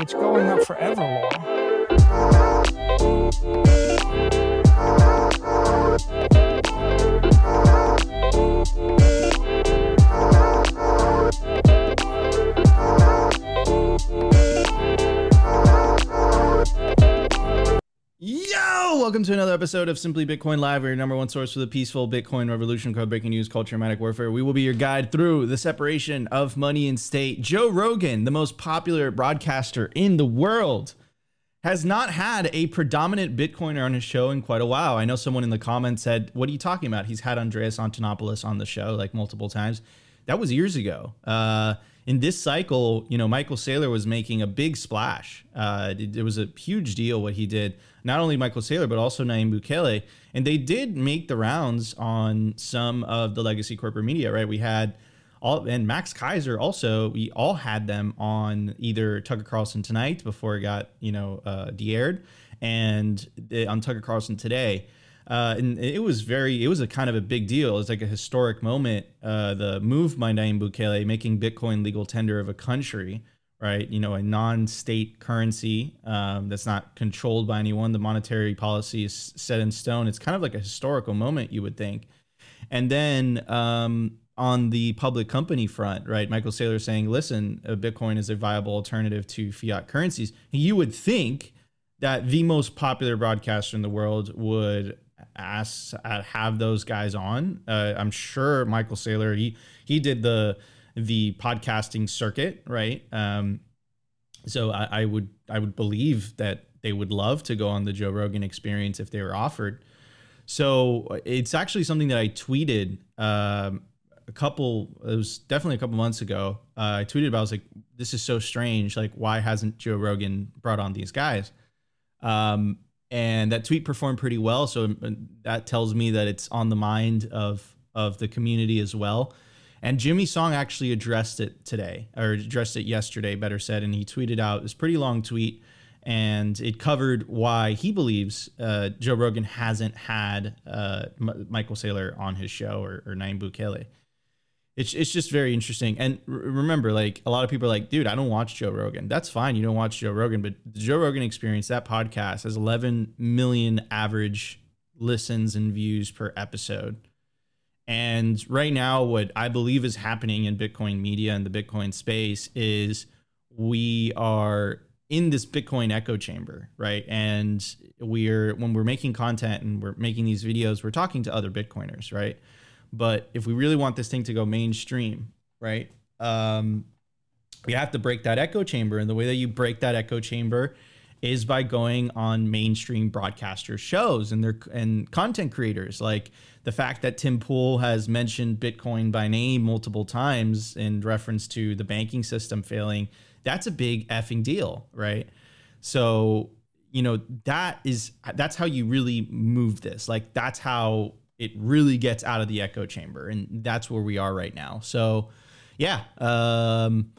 It's going up forever, Laura. Welcome to another episode of Simply Bitcoin Live, your number one source for the peaceful Bitcoin revolution, code breaking news, culture, and warfare. We will be your guide through the separation of money and state. Joe Rogan, the most popular broadcaster in the world, has not had a predominant Bitcoiner on his show in quite a while. I know someone in the comments said, What are you talking about? He's had Andreas Antonopoulos on the show like multiple times. That was years ago. Uh, in this cycle, you know, Michael Saylor was making a big splash. Uh, it, it was a huge deal what he did. Not only Michael Saylor, but also Nayib Bukele. And they did make the rounds on some of the legacy corporate media, right? We had all, and Max Keiser also, we all had them on either Tucker Carlson tonight before it got, you know, uh, de-aired and uh, on Tucker Carlson today. Uh, and it was very, it was a kind of a big deal. It was like a historic moment. Uh, the move by Nayib Bukele making Bitcoin legal tender of a country, right? You know, a non-state currency um, that's not controlled by anyone. The monetary policy is set in stone. It's kind of like a historical moment, you would think. And then um, on the public company front, right? Michael Saylor saying, "Listen, uh, Bitcoin is a viable alternative to fiat currencies." You would think that the most popular broadcaster in the world would ask have those guys on. Uh, I'm sure Michael Saylor he he did the the podcasting circuit, right? Um, so I, I would I would believe that they would love to go on the Joe Rogan Experience if they were offered. So it's actually something that I tweeted um, a couple. It was definitely a couple months ago. Uh, I tweeted about. I was like, "This is so strange. Like, why hasn't Joe Rogan brought on these guys?" Um, and that tweet performed pretty well. So uh, that tells me that it's on the mind of of the community as well. And Jimmy Song actually addressed it today, or addressed it yesterday, better said, and he tweeted out this pretty long tweet, and it covered why he believes uh, Joe Rogan hasn't had uh, M- Michael Saylor on his show or, or Nayib Bukele. It's, it's just very interesting. And r- remember, like a lot of people are like, dude, I don't watch Joe Rogan. That's fine. You don't watch Joe Rogan, but the Joe Rogan experience, that podcast has 11 million average listens and views per episode. And right now, what I believe is happening in Bitcoin media and the Bitcoin space is we are in this Bitcoin echo chamber, right? And we're when we're making content and we're making these videos, we're talking to other Bitcoiners, right? But if we really want this thing to go mainstream, right? Um, we have to break that echo chamber, and the way that you break that echo chamber is by going on mainstream broadcaster shows and their and content creators. Like the fact that Tim Pool has mentioned Bitcoin by name multiple times in reference to the banking system failing that's a big effing deal right? So you know that is that's how you really move this. Like that's how it really gets out of the echo chamber and that's where we are right now so yeah um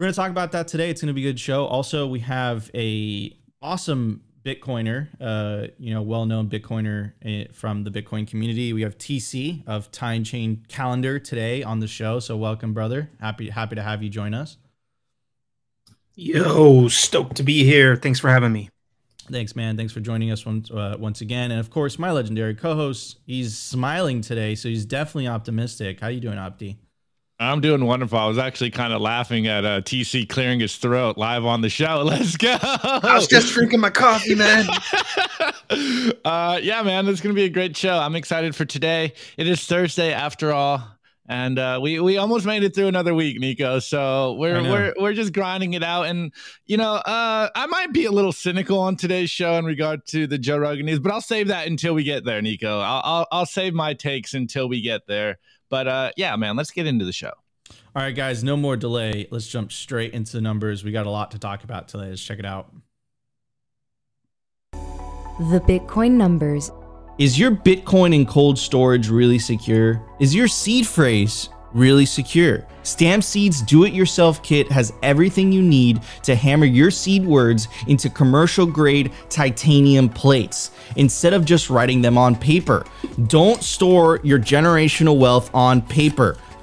we're going to talk about that today. It's going to be a good show. Also, we have a awesome Bitcoiner, uh, you know, well-known Bitcoiner eh, from the Bitcoin community. We have TC of Time Chain Calendar today on the show. So welcome, brother. Happy happy to have you join us. Yo, stoked to be here. Thanks for having me. Thanks, man. Thanks for joining us once uh, once again. And of course, my legendary co-host. He's smiling today, so he's definitely optimistic. How you doing, Opti? I'm doing wonderful. I was actually kind of laughing at uh, TC clearing his throat live on the show. Let's go. I was just drinking my coffee, man. uh, yeah, man, it's gonna be a great show. I'm excited for today. It is Thursday after all, and uh, we we almost made it through another week, Nico. So we're we're we're just grinding it out. And you know, uh, I might be a little cynical on today's show in regard to the Joe Rogan news, but I'll save that until we get there, Nico. I'll I'll, I'll save my takes until we get there. But uh, yeah, man, let's get into the show. All right, guys, no more delay. Let's jump straight into the numbers. We got a lot to talk about today. Let's check it out. The Bitcoin numbers. Is your Bitcoin in cold storage really secure? Is your seed phrase really secure? Stamp Seed's do it yourself kit has everything you need to hammer your seed words into commercial grade titanium plates instead of just writing them on paper. Don't store your generational wealth on paper.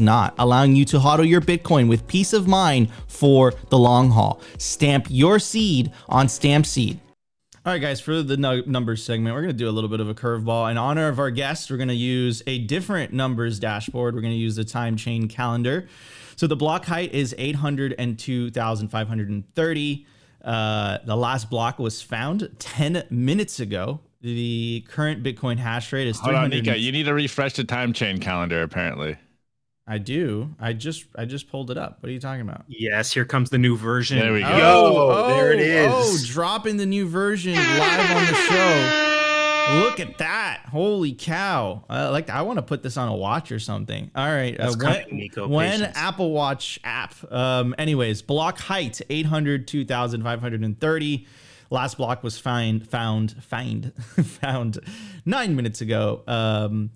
not, allowing you to hodl your Bitcoin with peace of mind for the long haul. Stamp your seed on Stamp Seed. All right, guys, for the numbers segment, we're going to do a little bit of a curveball. In honor of our guests, we're going to use a different numbers dashboard. We're going to use the time chain calendar. So the block height is 802,530. Uh, the last block was found 10 minutes ago. The current Bitcoin hash rate is Hold on, Nika. You need to refresh the time chain calendar, apparently. I do. I just I just pulled it up. What are you talking about? Yes, here comes the new version. There we go. Yo, there it is. Oh, dropping the new version live on the show. Look at that! Holy cow! Uh, like I want to put this on a watch or something. All right, That's uh, when, Nico. when Apple Watch app. Um, anyways, block height eight hundred two thousand five hundred and thirty. Last block was find found find found nine minutes ago. Um,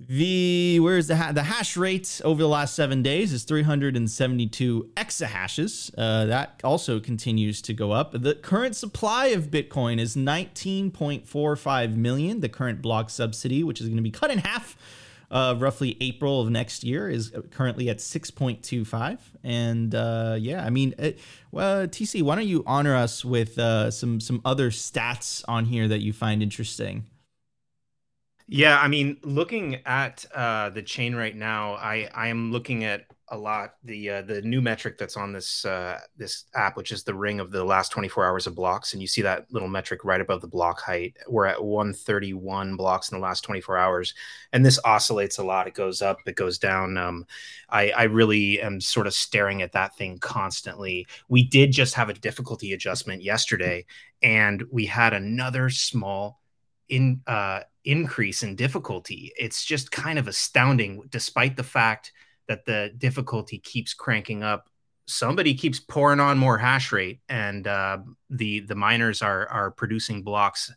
the where's the ha- the hash rate over the last seven days is 372 exahashes. Uh, that also continues to go up. The current supply of Bitcoin is 19.45 million. The current block subsidy, which is going to be cut in half, uh, roughly April of next year, is currently at 6.25. And uh, yeah, I mean, uh, well, TC, why don't you honor us with uh, some some other stats on here that you find interesting? Yeah, I mean, looking at uh, the chain right now, I I am looking at a lot the uh, the new metric that's on this uh, this app, which is the ring of the last 24 hours of blocks, and you see that little metric right above the block height. We're at 131 blocks in the last 24 hours, and this oscillates a lot. It goes up, it goes down. Um, I I really am sort of staring at that thing constantly. We did just have a difficulty adjustment yesterday, and we had another small in uh, increase in difficulty. It's just kind of astounding, despite the fact that the difficulty keeps cranking up. Somebody keeps pouring on more hash rate, and uh, the the miners are are producing blocks,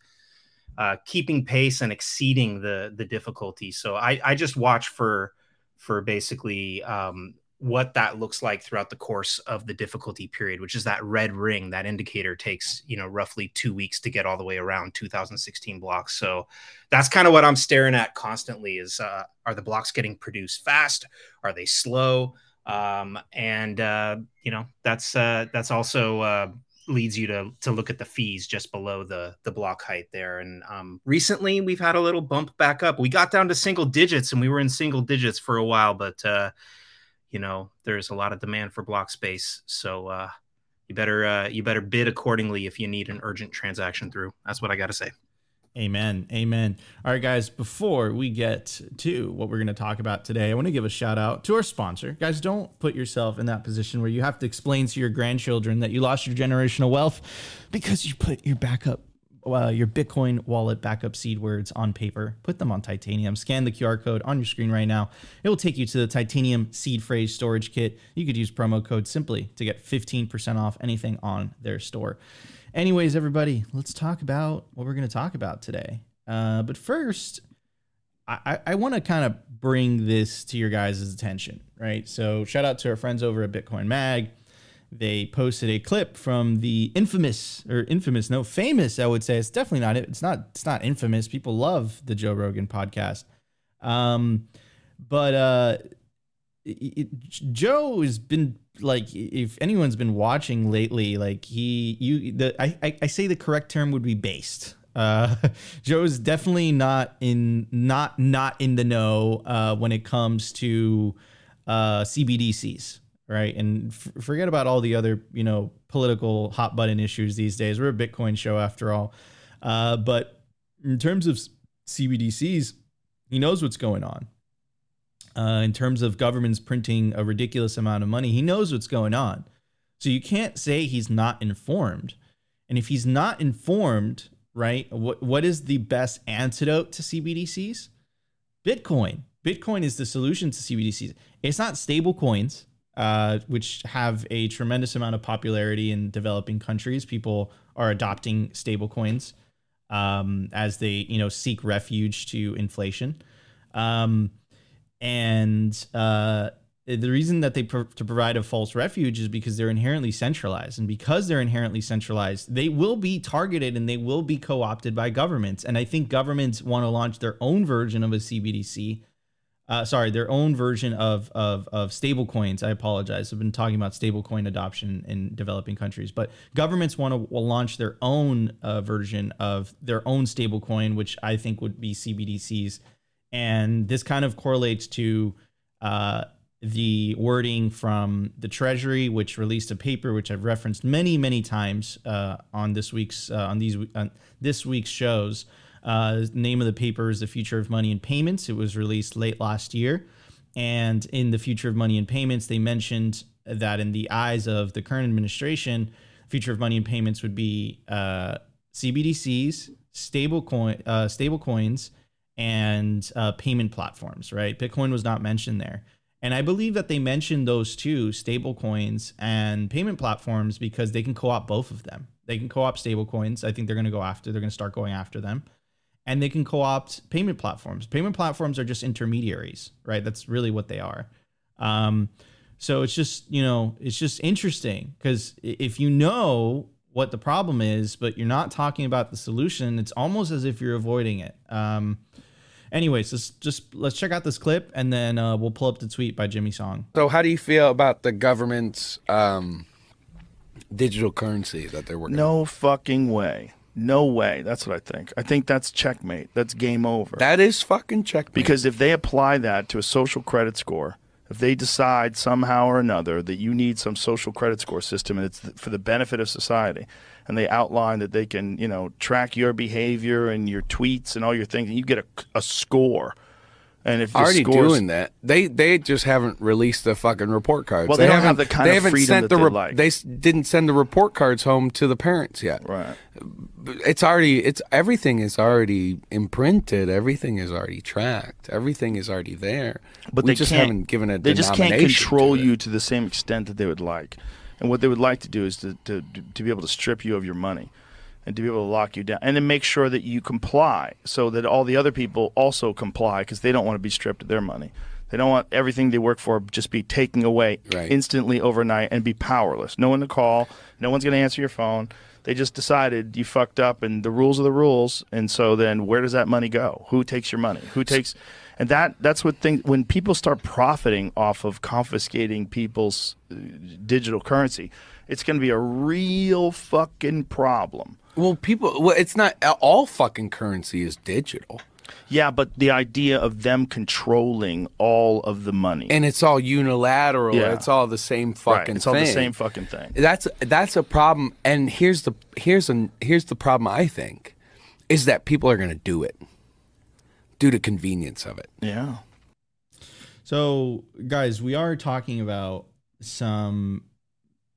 uh, keeping pace and exceeding the the difficulty. So I I just watch for for basically um, what that looks like throughout the course of the difficulty period, which is that red ring. That indicator takes you know roughly two weeks to get all the way around 2016 blocks. So that's kind of what I'm staring at constantly. Is uh, are the blocks getting produced fast? Are they slow? Um, and uh, you know that's uh, that's also uh, leads you to to look at the fees just below the the block height there. And um, recently we've had a little bump back up. We got down to single digits, and we were in single digits for a while, but uh, you know there's a lot of demand for block space so uh you better uh you better bid accordingly if you need an urgent transaction through that's what i got to say Amen. Amen. All right, guys, before we get to what we're going to talk about today, I want to give a shout out to our sponsor. Guys, don't put yourself in that position where you have to explain to your grandchildren that you lost your generational wealth because you put your backup uh, your Bitcoin wallet backup seed words on paper, put them on titanium, scan the QR code on your screen right now. It will take you to the titanium seed phrase storage kit. You could use promo code simply to get 15% off anything on their store. Anyways, everybody, let's talk about what we're going to talk about today. Uh, but first, I, I, I want to kind of bring this to your guys' attention, right? So, shout out to our friends over at Bitcoin Mag they posted a clip from the infamous or infamous no famous i would say. It's definitely not it's not it's not infamous. People love the joe rogan podcast. Um but uh it, joe has been like if anyone's been watching lately like he you the i i, I say the correct term would be based. Uh joe's definitely not in not not in the know uh when it comes to uh cbdc's right? And f- forget about all the other, you know, political hot button issues these days. We're a Bitcoin show after all. Uh, but in terms of CBDCs, he knows what's going on. Uh, in terms of governments printing a ridiculous amount of money, he knows what's going on. So you can't say he's not informed. And if he's not informed, right, what what is the best antidote to CBDCs? Bitcoin. Bitcoin is the solution to CBDCs. It's not stable coins, uh, which have a tremendous amount of popularity in developing countries. People are adopting stablecoins um, as they, you know, seek refuge to inflation. Um, and uh, the reason that they pro- to provide a false refuge is because they're inherently centralized, and because they're inherently centralized, they will be targeted and they will be co-opted by governments. And I think governments want to launch their own version of a CBDC. Uh, sorry, their own version of of of stable coins. I apologize. I've been talking about stablecoin adoption in developing countries, but governments want to launch their own uh, version of their own stablecoin, which I think would be CBDCs. And this kind of correlates to uh, the wording from the Treasury, which released a paper which I've referenced many, many times uh, on this week's uh, on these on this week's shows. Uh, name of the paper is "The Future of Money and Payments." It was released late last year, and in "The Future of Money and Payments," they mentioned that in the eyes of the current administration, future of money and payments would be uh, CBDCs, stable coin, uh, stable coins, and uh, payment platforms. Right, Bitcoin was not mentioned there. And I believe that they mentioned those two stable coins and payment platforms because they can co-op both of them. They can co-op stable coins. I think they're going to go after, they're going to start going after them. And they can co-opt payment platforms. Payment platforms are just intermediaries, right? That's really what they are. Um, so it's just, you know, it's just interesting because if you know what the problem is, but you're not talking about the solution, it's almost as if you're avoiding it. Um, anyways, let's just let's check out this clip and then uh, we'll pull up the tweet by Jimmy Song. So, how do you feel about the government's um, digital currency that they're working? No fucking way. No way. That's what I think. I think that's checkmate. That's game over. That is fucking checkmate. Because if they apply that to a social credit score, if they decide somehow or another that you need some social credit score system and it's for the benefit of society, and they outline that they can, you know, track your behavior and your tweets and all your things, and you get a, a score. And if already scores, doing that, they they just haven't released the fucking report cards. Well, they, don't have the kind they of haven't freedom sent that the they re- like. They didn't send the report cards home to the parents yet. right. It's already it's everything is already imprinted. Everything is already tracked. Everything is already there. But we they just haven't given a They just can't control to you to the same extent that they would like. And what they would like to do is to, to, to be able to strip you of your money and to be able to lock you down and then make sure that you comply so that all the other people also comply because they don't want to be stripped of their money. They don't want everything they work for just be taken away Right. instantly overnight and be powerless. No one to call, no one's going to answer your phone. They just decided you fucked up and the rules are the rules. And so then where does that money go? Who takes your money? Who takes and that that's what things when people start profiting off of confiscating people's uh, digital currency, it's going to be a real fucking problem. Well, people. Well, it's not all fucking currency is digital, Yeah, but the idea of them controlling all of the money. and it's all unilateral. Yeah. It's all the same right, fucking. it's all the thing. same fucking thing. That's that's a problem. And here's the here's an here's the problem. I think is that people are going to do it due to convenience of it. Yeah. So, guys, we are talking about some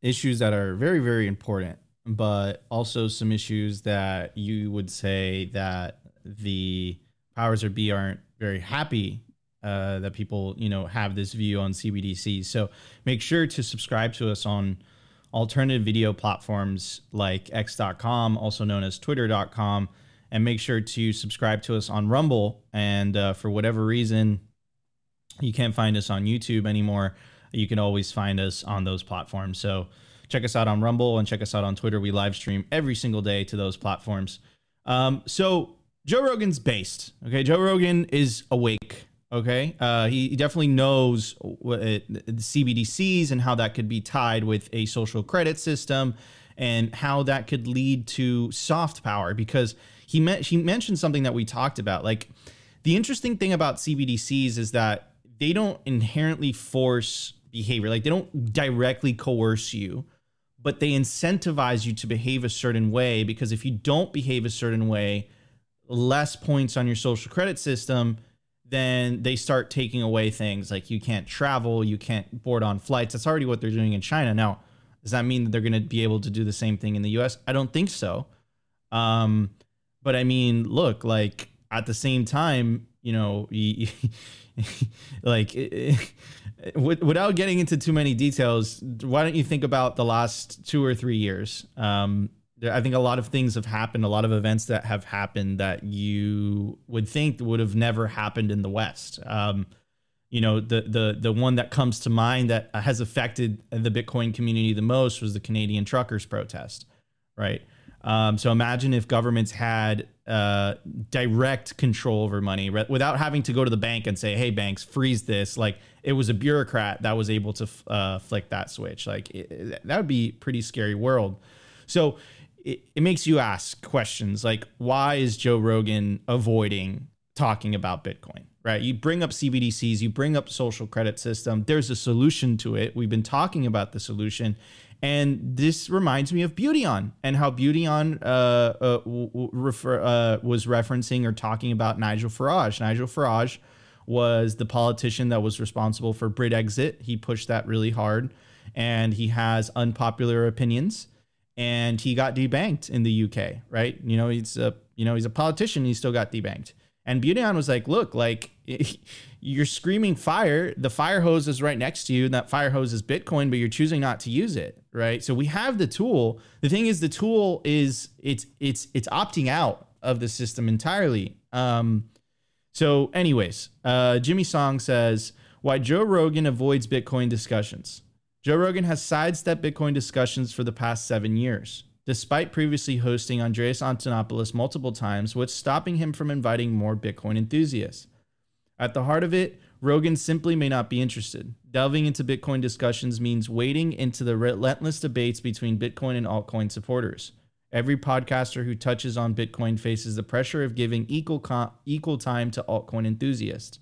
issues that are very, very important, but also some issues that you would say that the powers that be aren't very happy uh, that people, you know, have this view on CBDC. So make sure to subscribe to us on alternative video platforms like x.com, also known as twitter.com, and make sure to subscribe to us on Rumble. And uh, for whatever reason, you can't find us on YouTube anymore. You can always find us on those platforms. So check us out on Rumble and check us out on Twitter. We live stream every single day to those platforms. Um, so Joe Rogan's based. Okay, Joe Rogan is awake. Okay, uh, he, he definitely knows what it, the CBDCs and how that could be tied with a social credit system, and how that could lead to soft power. Because he meant he mentioned something that we talked about. Like the interesting thing about CBDCs is that they don't inherently force behavior. Like they don't directly coerce you, but they incentivize you to behave a certain way because if you don't behave a certain way, less points on your social credit system, then they start taking away things like you can't travel, you can't board on flights. That's already what they're doing in China. Now, does that mean that they're going to be able to do the same thing in the US? I don't think so. Um, but I mean, look, like at the same time, you know, like without getting into too many details, why don't you think about the last two or three years? Um, I think a lot of things have happened, a lot of events that have happened that you would think would have never happened in the West. Um, you know, the the the one that comes to mind that has affected the Bitcoin community the most was the Canadian truckers protest, right? Um, so imagine if governments had uh, direct control over money without having to go to the bank and say, "Hey, banks, freeze this." Like it was a bureaucrat that was able to uh, flick that switch. Like it, that would be pretty scary world. So it, it makes you ask questions like, why is Joe Rogan avoiding talking about Bitcoin? Right? You bring up CBDCs, you bring up social credit system. There's a solution to it. We've been talking about the solution and this reminds me of Beautyon and how Beautyon uh, uh, refer, uh, was referencing or talking about Nigel Farage. Nigel Farage was the politician that was responsible for Britexit. He pushed that really hard, and he has unpopular opinions, and he got debanked in the UK. Right? You know, he's a you know he's a politician. He still got debanked. And Beautyon was like, look, like you're screaming fire. The fire hose is right next to you, and that fire hose is Bitcoin, but you're choosing not to use it, right? So we have the tool. The thing is, the tool is it's it's it's opting out of the system entirely. Um, so, anyways, uh, Jimmy Song says why Joe Rogan avoids Bitcoin discussions. Joe Rogan has sidestepped Bitcoin discussions for the past seven years, despite previously hosting Andreas Antonopoulos multiple times, what's stopping him from inviting more Bitcoin enthusiasts. At the heart of it, Rogan simply may not be interested. Delving into Bitcoin discussions means wading into the relentless debates between Bitcoin and altcoin supporters. Every podcaster who touches on Bitcoin faces the pressure of giving equal com- equal time to altcoin enthusiasts.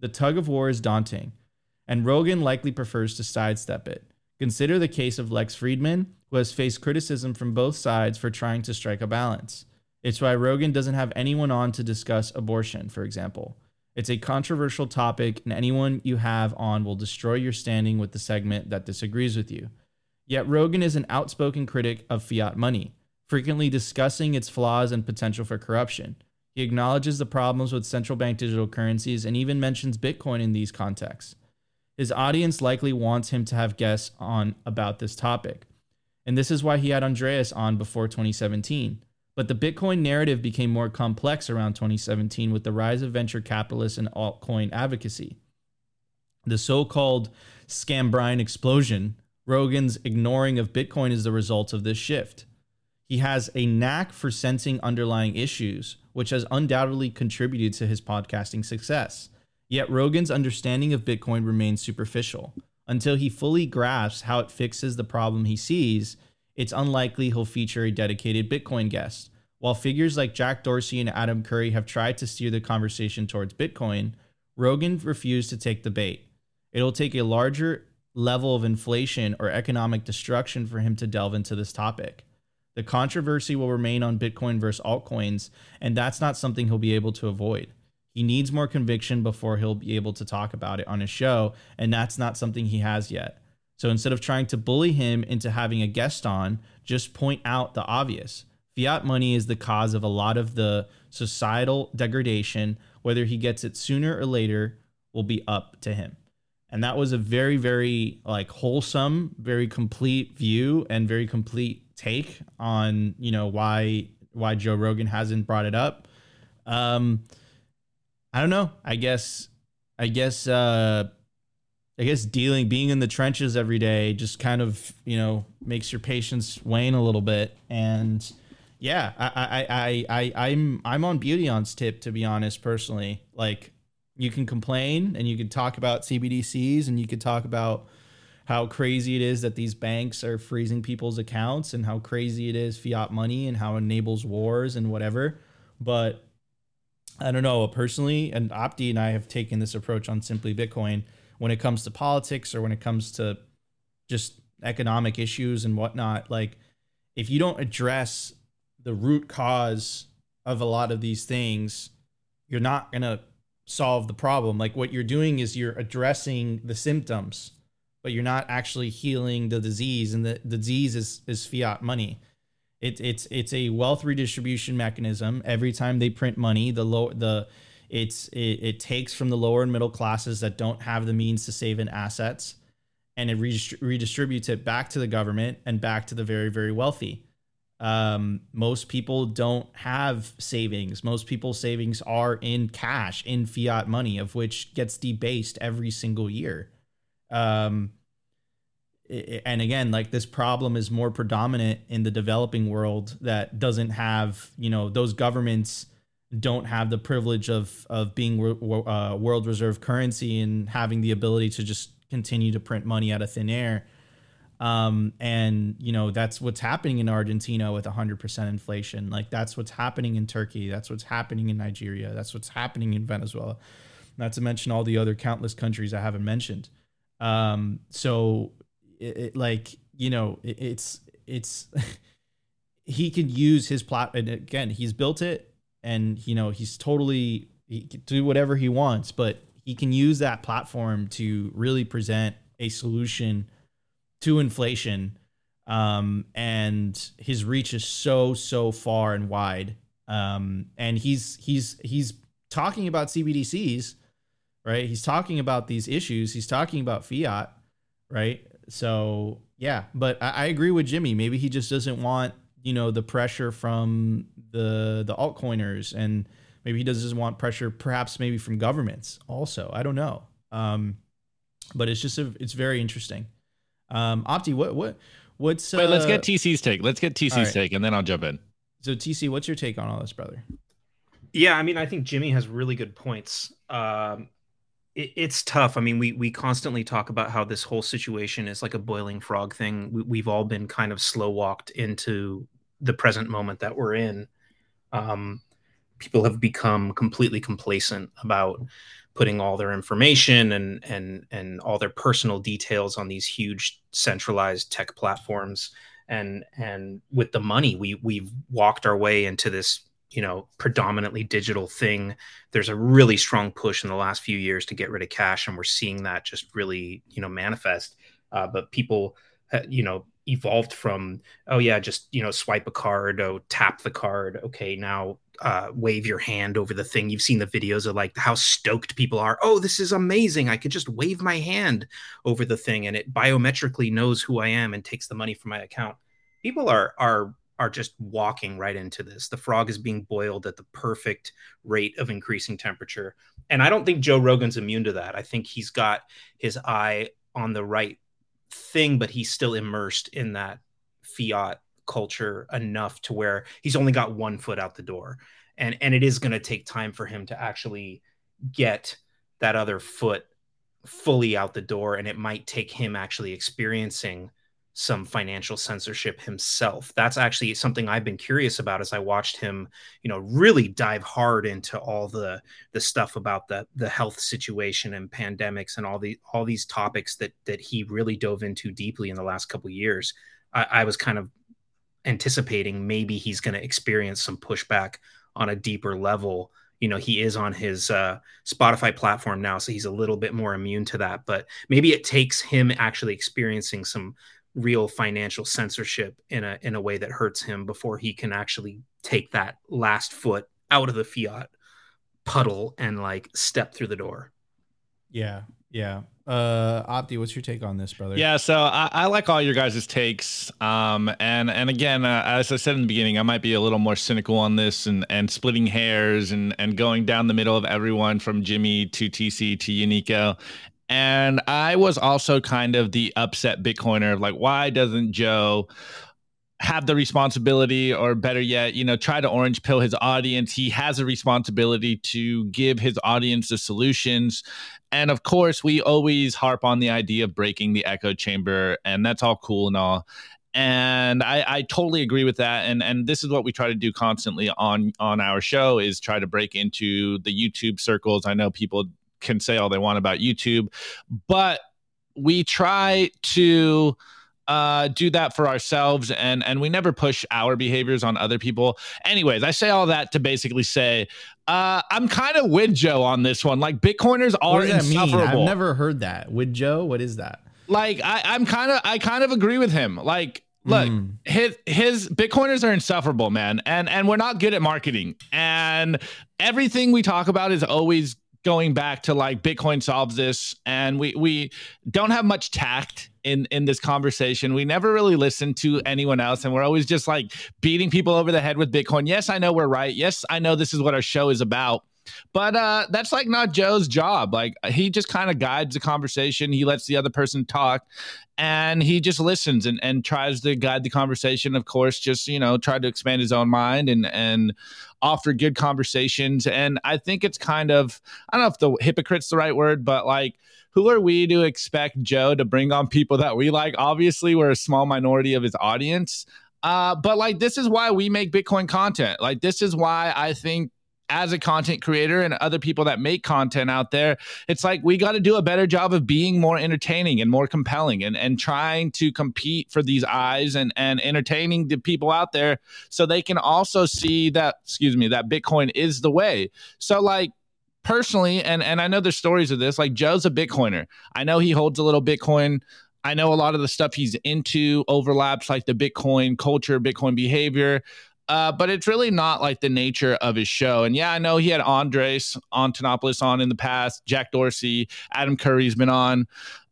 The tug of war is daunting, and Rogan likely prefers to sidestep it. Consider the case of Lex Fridman, who has faced criticism from both sides for trying to strike a balance. It's why Rogan doesn't have anyone on to discuss abortion, for example. It's a controversial topic, and anyone you have on will destroy your standing with the segment that disagrees with you. Yet Rogan is an outspoken critic of fiat money, frequently discussing its flaws and potential for corruption. He acknowledges the problems with central bank digital currencies and even mentions Bitcoin in these contexts. His audience likely wants him to have guests on about this topic. And this is why he had Andreas on before 2017. But the Bitcoin narrative became more complex around 2017 with the rise of venture capitalists and altcoin advocacy. The so called Scambrian explosion, Rogan's ignoring of Bitcoin is the result of this shift. He has a knack for sensing underlying issues, which has undoubtedly contributed to his podcasting success. Yet Rogan's understanding of Bitcoin remains superficial. Until he fully grasps how it fixes the problem he sees, it's unlikely he'll feature a dedicated Bitcoin guest. While figures like Jack Dorsey and Adam Curry have tried to steer the conversation towards Bitcoin, Rogan refused to take the bait. It'll take a larger level of inflation or economic destruction for him to delve into this topic. The controversy will remain on Bitcoin versus altcoins, and that's not something he'll be able to avoid. He needs more conviction before he'll be able to talk about it on his show, and that's not something he has yet. So instead of trying to bully him into having a guest on, just point out the obvious. Fiat money is the cause of a lot of the societal degradation. Whether he gets it sooner or later will be up to him. And that was a very, very like wholesome, very complete view and very complete take on, you know, why why Joe Rogan hasn't brought it up. Um I don't know. I guess I guess uh I guess dealing, being in the trenches every day, just kind of you know makes your patience wane a little bit. And yeah, I I I, I I'm I'm on Beauty Beautyon's tip to be honest, personally. Like you can complain and you can talk about CBDCs and you could talk about how crazy it is that these banks are freezing people's accounts and how crazy it is fiat money and how it enables wars and whatever. But I don't know personally, and Opti and I have taken this approach on Simply Bitcoin when it comes to politics or when it comes to just economic issues and whatnot, like if you don't address the root cause of a lot of these things, you're not going to solve the problem. Like what you're doing is you're addressing the symptoms, but you're not actually healing the disease. And the, the disease is, is fiat money. It, it's it's a wealth redistribution mechanism. Every time they print money, the low the It's it, it takes from the lower and middle classes that don't have the means to save in assets, and it redistributes it back to the government and back to the very very wealthy. Um, most people don't have savings. Most people's savings are in cash, in fiat money, of which gets debased every single year. Um, and again, like this problem is more predominant in the developing world that doesn't have, you know, those governments don't have the privilege of of being uh, world reserve currency and having the ability to just continue to print money out of thin air. Um, and you know that's what's happening in Argentina with 100% inflation. Like that's what's happening in Turkey. That's what's happening in Nigeria. That's what's happening in Venezuela. Not to mention all the other countless countries I haven't mentioned. Um, so it, it, like you know it, it's it's he can use his plot and again he's built it and you know he's totally he can do whatever he wants but he can use that platform to really present a solution to inflation um, and his reach is so so far and wide. Um, and he's he's he's talking about cbdc's right? He's talking about these issues. He's talking about fiat right so yeah, but I, I agree with Jimmy. Maybe he just doesn't want you know the pressure from the the altcoiners, and maybe he doesn't want pressure, perhaps maybe from governments also. I don't know. Um, but it's just a, it's very interesting. Um, Opti, what what what's Wait, uh, let's get TC's take. Let's get TC's right. take, and then I'll jump in. So TC, what's your take on all this, brother? Yeah, I mean, I think Jimmy has really good points. Um, it, it's tough. I mean, we we constantly talk about how this whole situation is like a boiling frog thing. We, we've all been kind of slow walked into the present moment that we're in. Um, people have become completely complacent about putting all their information and and and all their personal details on these huge centralized tech platforms and and with the money we we've walked our way into this you know predominantly digital thing there's a really strong push in the last few years to get rid of cash and we're seeing that just really you know manifest. Uh, but people you know evolved from oh yeah just you know swipe a card oh tap the card. Okay now uh, wave your hand over the thing. You've seen the videos of like how stoked people are. Oh this is amazing. I could just wave my hand over the thing and it biometrically knows who i am and takes the money from my account. People are are are just walking right into this. The frog is being boiled at the perfect rate of increasing temperature. And I don't think Joe Rogan's immune to that. I think he's got his eye on the right thing, but he's still immersed in that fiat culture enough to where he's only got one foot out the door. And and it is going to take time for him to actually get that other foot fully out the door and it might take him actually experiencing some financial censorship himself. That's actually something I've been curious about as I watched him, you know, really dive hard into all the the stuff about the the health situation and pandemics and all the all these topics that that he really dove into deeply in the last couple years. I, I was kind of anticipating maybe he's going to experience some pushback on a deeper level. You know, he is on his uh, Spotify platform now, so he's a little bit more immune to that. But maybe it takes him actually experiencing some real financial censorship in a in a way that hurts him before he can actually take that last foot out of the fiat puddle and like step through the door. Yeah, yeah. Uh, Opti, what's your take on this, brother? Yeah, so I, I like all your guys' takes. Um, and and again, uh, as I said in the beginning, I might be a little more cynical on this and and splitting hairs and and going down the middle of everyone from Jimmy to TC to Unico. And I was also kind of the upset Bitcoiner, of like, why doesn't Joe have the responsibility, or better yet, you know, try to orange pill his audience? He has a responsibility to give his audience the solutions. And of course, we always harp on the idea of breaking the echo chamber, and that's all cool and all and I, I, totally agree with that and and this is what we try to do constantly on on our show is try to break into the youtube circles i know people can say all they want about YouTube, but we try to uh, do that for ourselves and and we never push our behaviors on other people. Anyways, I say all that to basically say uh, I'm kind of with Joe on this one. Like Bitcoiners are what does that insufferable. Mean? I've never heard that. With Joe, what is that? Like I, I'm kind of I kind of agree with him. Like Look, mm. his his Bitcoiners are insufferable, man, and and we're not good at marketing. And everything we talk about is always going back to like Bitcoin solves this, and we we don't have much tact in in this conversation. We never really listen to anyone else, and we're always just like beating people over the head with Bitcoin. Yes, I know we're right. Yes, I know this is what our show is about. But uh, that's like not Joe's job. Like he just kind of guides the conversation. He lets the other person talk, and he just listens and, and tries to guide the conversation. Of course, just you know, try to expand his own mind and and offer good conversations. And I think it's kind of I don't know if the hypocrite's the right word, but like who are we to expect Joe to bring on people that we like? Obviously, we're a small minority of his audience. Uh, but like this is why we make Bitcoin content. Like this is why I think as a content creator and other people that make content out there, it's like we got to do a better job of being more entertaining and more compelling and, and trying to compete for these eyes and, and entertaining the people out there so they can also see that, excuse me, that Bitcoin is the way. So, like, personally, and, and I know there's stories of this, like Joe's a Bitcoiner. I know he holds a little Bitcoin. I know a lot of the stuff he's into overlaps like the Bitcoin culture, Bitcoin behavior. Uh, but it's really not like the nature of his show. And yeah, I know he had Andres Antonopoulos on in the past, Jack Dorsey, Adam Curry's been on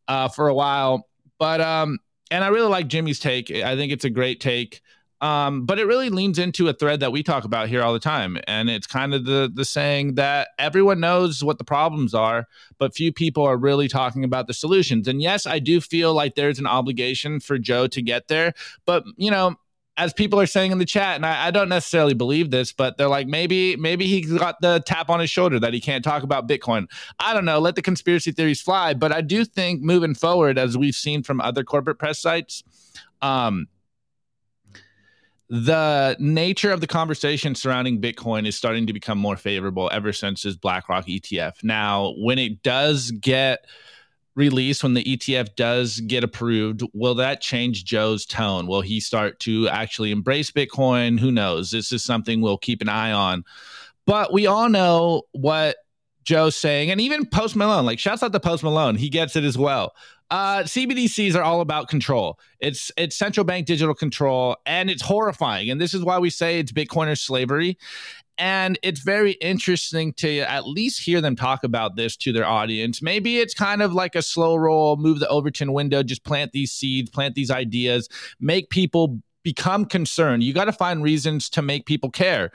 uh, for a while. But um, and I really like Jimmy's take. I think it's a great take. Um, but it really leans into a thread that we talk about here all the time, and it's kind of the the saying that everyone knows what the problems are, but few people are really talking about the solutions. And yes, I do feel like there's an obligation for Joe to get there, but you know, as people are saying in the chat, and I, I, don't necessarily believe this, but they're like, maybe, maybe he got the tap on his shoulder that he can't talk about Bitcoin. I don't know. Let the conspiracy theories fly. But I do think moving forward, as we've seen from other corporate press sites, um, the nature of the conversation surrounding Bitcoin is starting to become more favorable ever since his BlackRock ETF. Now, when it does get release when the ETF does get approved, will that change Joe's tone? Will he start to actually embrace Bitcoin? Who knows? This is something we'll keep an eye on. But we all know what Joe's saying, and even Post Malone, like shouts out to Post Malone, he gets it as well. Uh, CBDCs are all about control. It's it's central bank digital control, and it's horrifying. And this is why we say it's Bitcoiner slavery. And it's very interesting to at least hear them talk about this to their audience. Maybe it's kind of like a slow roll, move the Overton window, just plant these seeds, plant these ideas, make people become concerned. You got to find reasons to make people care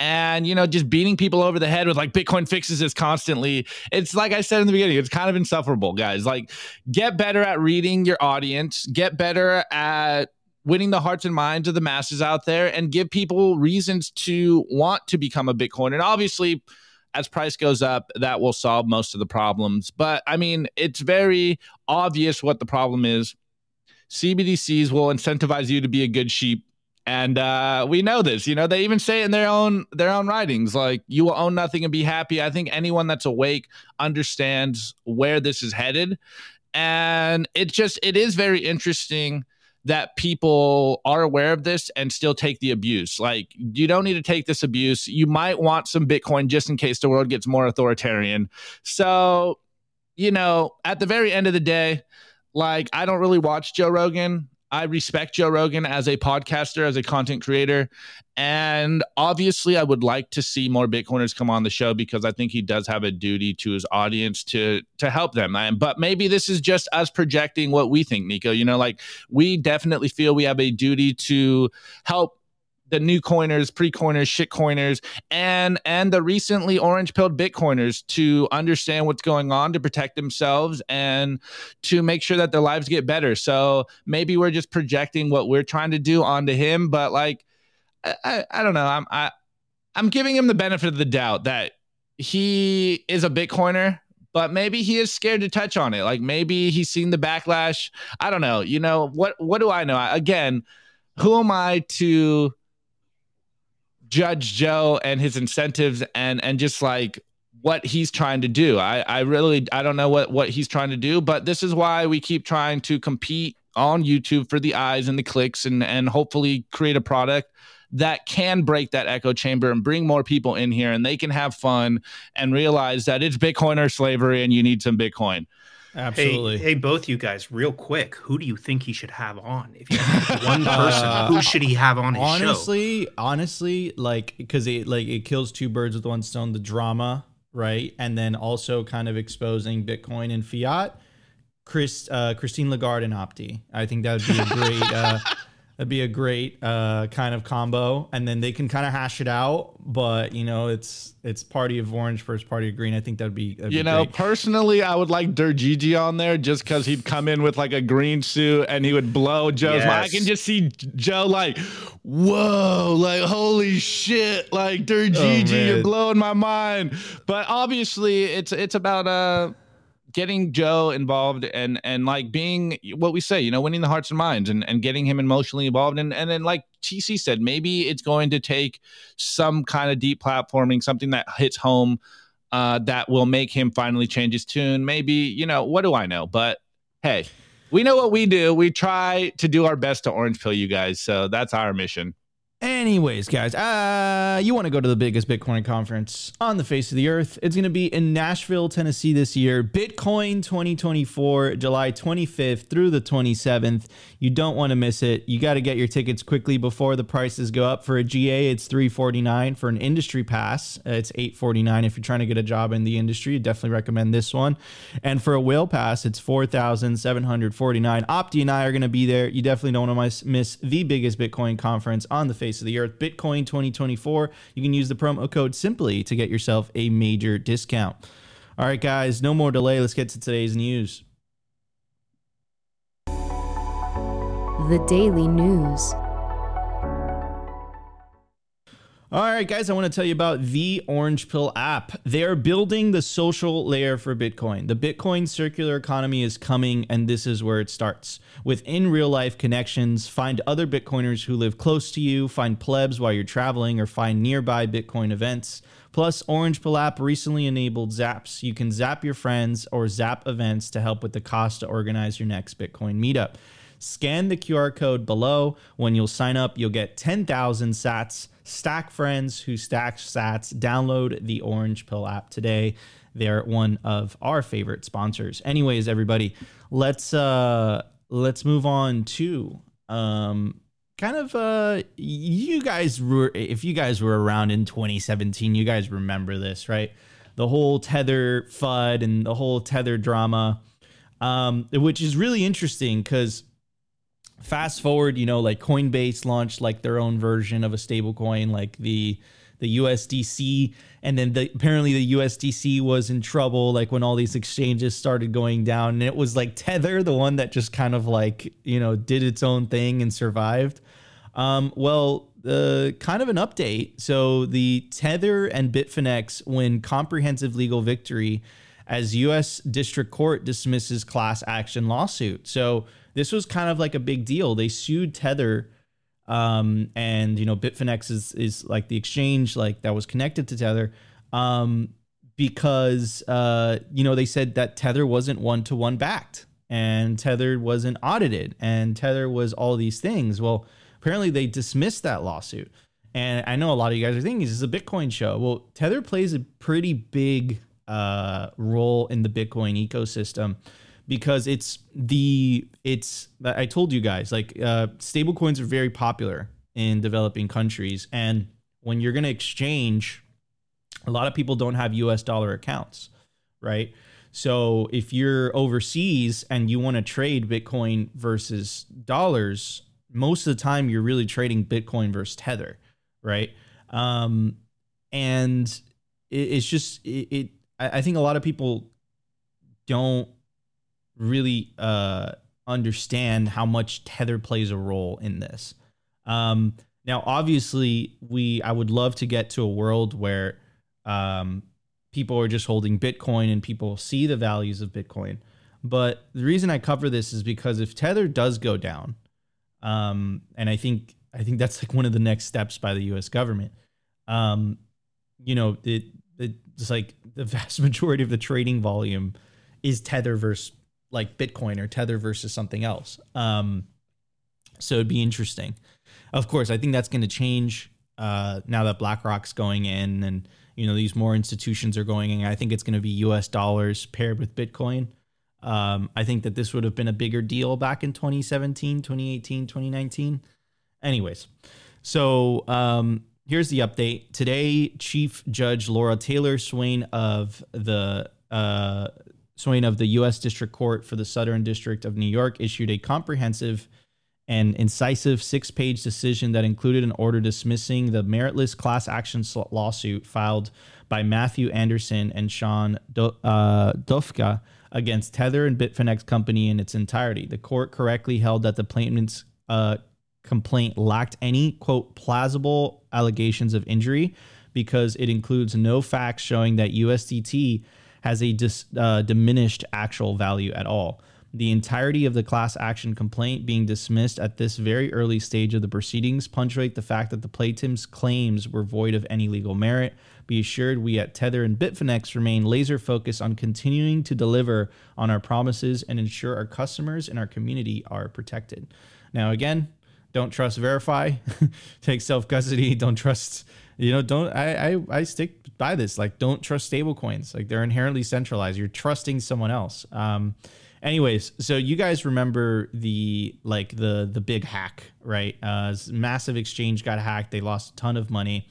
and you know just beating people over the head with like bitcoin fixes this constantly it's like i said in the beginning it's kind of insufferable guys like get better at reading your audience get better at winning the hearts and minds of the masses out there and give people reasons to want to become a Bitcoin. And obviously, as price goes up, that will solve most of the problems. But I mean, it's very obvious what the problem is. CBDCs will incentivize you to be a good sheep. And uh, we know this. You know, they even say in their own their own writings, like you will own nothing and be happy. I think anyone that's awake understands where this is headed. And it just it is very interesting that people are aware of this and still take the abuse. Like, you don't need to take this abuse. You might want some Bitcoin just in case the world gets more authoritarian. So, you know, at the very end of the day, like, I don't really watch Joe Rogan. I respect Joe Rogan as a podcaster, as a content creator. And obviously, I would like to see more Bitcoiners come on the show because I think he does have a duty to his audience to to help them. But maybe this is just us projecting what we think, Nico. You know, like we definitely feel we have a duty to help the new coiners, pre-coiners, shit coiners, and and the recently orange pilled Bitcoiners to understand what's going on, to protect themselves, and to make sure that their lives get better. So maybe we're just projecting what we're trying to do onto him, but like I, I, I don't know. I'm I I'm giving him the benefit of the doubt that he is a Bitcoiner, but maybe he is scared to touch on it. Like maybe he's seen the backlash. I don't know. You know what? What do I know? Again, who am I to judge Joe and his incentives and and just like what he's trying to do. I I really I don't know what what he's trying to do, but this is why we keep trying to compete on YouTube for the eyes and the clicks and and hopefully create a product that can break that echo chamber and bring more people in here and they can have fun and realize that it's Bitcoin or slavery and you need some Bitcoin. Absolutely. Hey, hey, both you guys, real quick, who do you think he should have on? If you have one person, who should he have on his honestly, show? honestly, honestly, like because it like it kills two birds with one stone. The drama, right, and then also kind of exposing Bitcoin and fiat. Chris, uh, Christine Lagarde and Opti. I think that would be a great. uh, That'd be a great uh, kind of combo, and then they can kind of hash it out. But you know, it's it's party of orange versus party of green. I think that'd be that'd you be know great. personally I would like Gigi on there just because he'd come in with like a green suit and he would blow Joe's mind. I can just see Joe like, whoa, like holy shit, like Gigi, Oh, you're blowing my mind. But obviously it's it's about uh getting Joe involved and and like being what we say, you know, winning the hearts and minds and, and getting him emotionally involved. And and then like TC said, maybe it's going to take some kind of deep platforming, something that hits home uh, that will make him finally change his tune. Maybe, you know, what do I know? But hey, we know what we do. We try to do our best to orange pill you guys. So that's our mission. Anyways, guys, uh, you want to go to the biggest Bitcoin conference on the face of the earth. It's going to be in Nashville, Tennessee this year. Bitcoin 2024, July 25th through the 27th. You don't want to miss it. You got to get your tickets quickly before the prices go up. For a GA, it's 349. For an industry pass, uh, it's 849. If you're trying to get a job in the industry, I definitely recommend this one. And for a whale pass, it's 4,749. Opti and I are going to be there. You definitely don't want to miss the biggest Bitcoin conference on the face of the earth, Bitcoin 2024. You can use the promo code simply to get yourself a major discount. All right, guys, no more delay. Let's get to today's news. The Daily News. All right, guys, I want to tell you about the Orange Pill app. They're building the social layer for Bitcoin. The Bitcoin circular economy is coming, and this is where it starts. With in real life connections, find other Bitcoiners who live close to you, find plebs while you're traveling, or find nearby Bitcoin events. Plus, Orange Pill app recently enabled Zaps. You can zap your friends or zap events to help with the cost to organize your next Bitcoin meetup. Scan the QR code below. When you'll sign up, you'll get 10,000 sats. Stack friends who stack sats. Download the Orange Pill app today. They're one of our favorite sponsors. Anyways, everybody, let's uh let's move on to um kind of uh you guys were if you guys were around in 2017, you guys remember this, right? The whole tether FUD and the whole tether drama. Um, which is really interesting because fast forward, you know, like Coinbase launched like their own version of a stable coin, like the the USDC, and then the, apparently the USDC was in trouble, like when all these exchanges started going down, and it was like Tether, the one that just kind of like you know did its own thing and survived. Um, well, uh, kind of an update. So the Tether and Bitfinex win comprehensive legal victory as U.S. District Court dismisses class action lawsuit. So this was kind of like a big deal. They sued Tether, um, and you know Bitfinex is is like the exchange like that was connected to Tether, um, because uh, you know they said that Tether wasn't one to one backed, and Tether wasn't audited, and Tether was all these things. Well, apparently they dismissed that lawsuit. And I know a lot of you guys are thinking this is a Bitcoin show. Well, Tether plays a pretty big uh, role in the Bitcoin ecosystem because it's the it's I told you guys like uh, stable coins are very popular in developing countries, and when you're going to exchange, a lot of people don't have U.S. dollar accounts, right? So if you're overseas and you want to trade Bitcoin versus dollars, most of the time you're really trading Bitcoin versus Tether, right? Um, and it, it's just it, it. I think a lot of people don't really uh, understand how much Tether plays a role in this. Um, now, obviously, we I would love to get to a world where um, people are just holding Bitcoin and people see the values of Bitcoin. But the reason I cover this is because if Tether does go down, um, and I think I think that's like one of the next steps by the U.S. government. Um, you know, it, it it's like the vast majority of the trading volume is Tether versus like Bitcoin or Tether versus something else. Um, so it'd be interesting. Of course, I think that's going to change uh, now that BlackRock's going in, and you know these more institutions are going in. I think it's going to be U.S. dollars paired with Bitcoin. Um, I think that this would have been a bigger deal back in 2017, 2018, 2019. Anyways, so um, here's the update. Today, Chief Judge Laura Taylor Swain of the uh, Swain of the U.S. District Court for the Southern District of New York issued a comprehensive and incisive six page decision that included an order dismissing the meritless class action lawsuit filed by Matthew Anderson and Sean Do- uh, against Tether and Bitfinex Company in its entirety. The court correctly held that the plaintiff's uh, complaint lacked any, quote, plausible allegations of injury because it includes no facts showing that USDT has a dis, uh, diminished actual value at all the entirety of the class action complaint being dismissed at this very early stage of the proceedings punctuate the fact that the plaintiff's claims were void of any legal merit. Be assured we at Tether and Bitfinex remain laser focused on continuing to deliver on our promises and ensure our customers and our community are protected. Now, again, don't trust verify, take self custody, don't trust you know don't I, I i stick by this like don't trust stablecoins like they're inherently centralized. You're trusting someone else. Um anyways so you guys remember the like the the big hack right? Uh massive exchange got hacked. They lost a ton of money.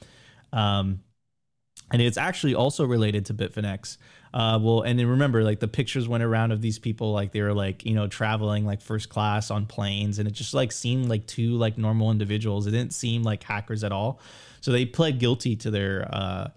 Um and it's actually also related to bitfinex. Uh well and then remember like the pictures went around of these people like they were like you know traveling like first class on planes and it just like seemed like two like normal individuals. It didn't seem like hackers at all so they pled guilty to their uh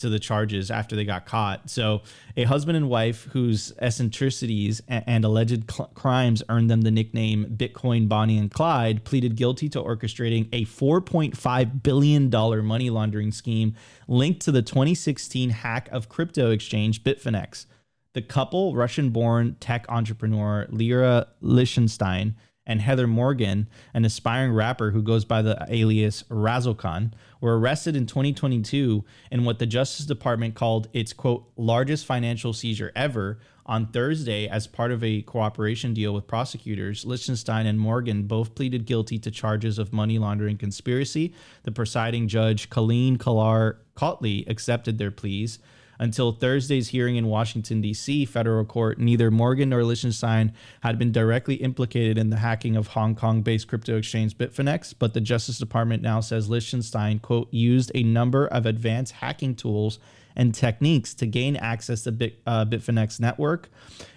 to the charges after they got caught. So, a husband and wife whose eccentricities and, and alleged cl- crimes earned them the nickname Bitcoin Bonnie and Clyde pleaded guilty to orchestrating a $4.5 billion money laundering scheme linked to the 2016 hack of crypto exchange Bitfinex. The couple, Russian born tech entrepreneur Ilya Lichtenstein, and Heather Morgan, an aspiring rapper who goes by the alias Razzlekhan, were arrested in 2022 in what the Justice Department called its quote largest financial seizure ever on Thursday as part of a cooperation deal with prosecutors. Lichtenstein and Morgan both pleaded guilty to charges of money laundering conspiracy. The presiding judge, Colleen Kalar Cotley, accepted their pleas. Until Thursday's hearing in Washington, D.C., federal court, neither Morgan nor Lichtenstein had been directly implicated in the hacking of Hong Kong based crypto exchange Bitfinex, but the Justice Department now says Lichtenstein, quote, used a number of advanced hacking tools and techniques to gain access to Bit, uh, Bitfinex network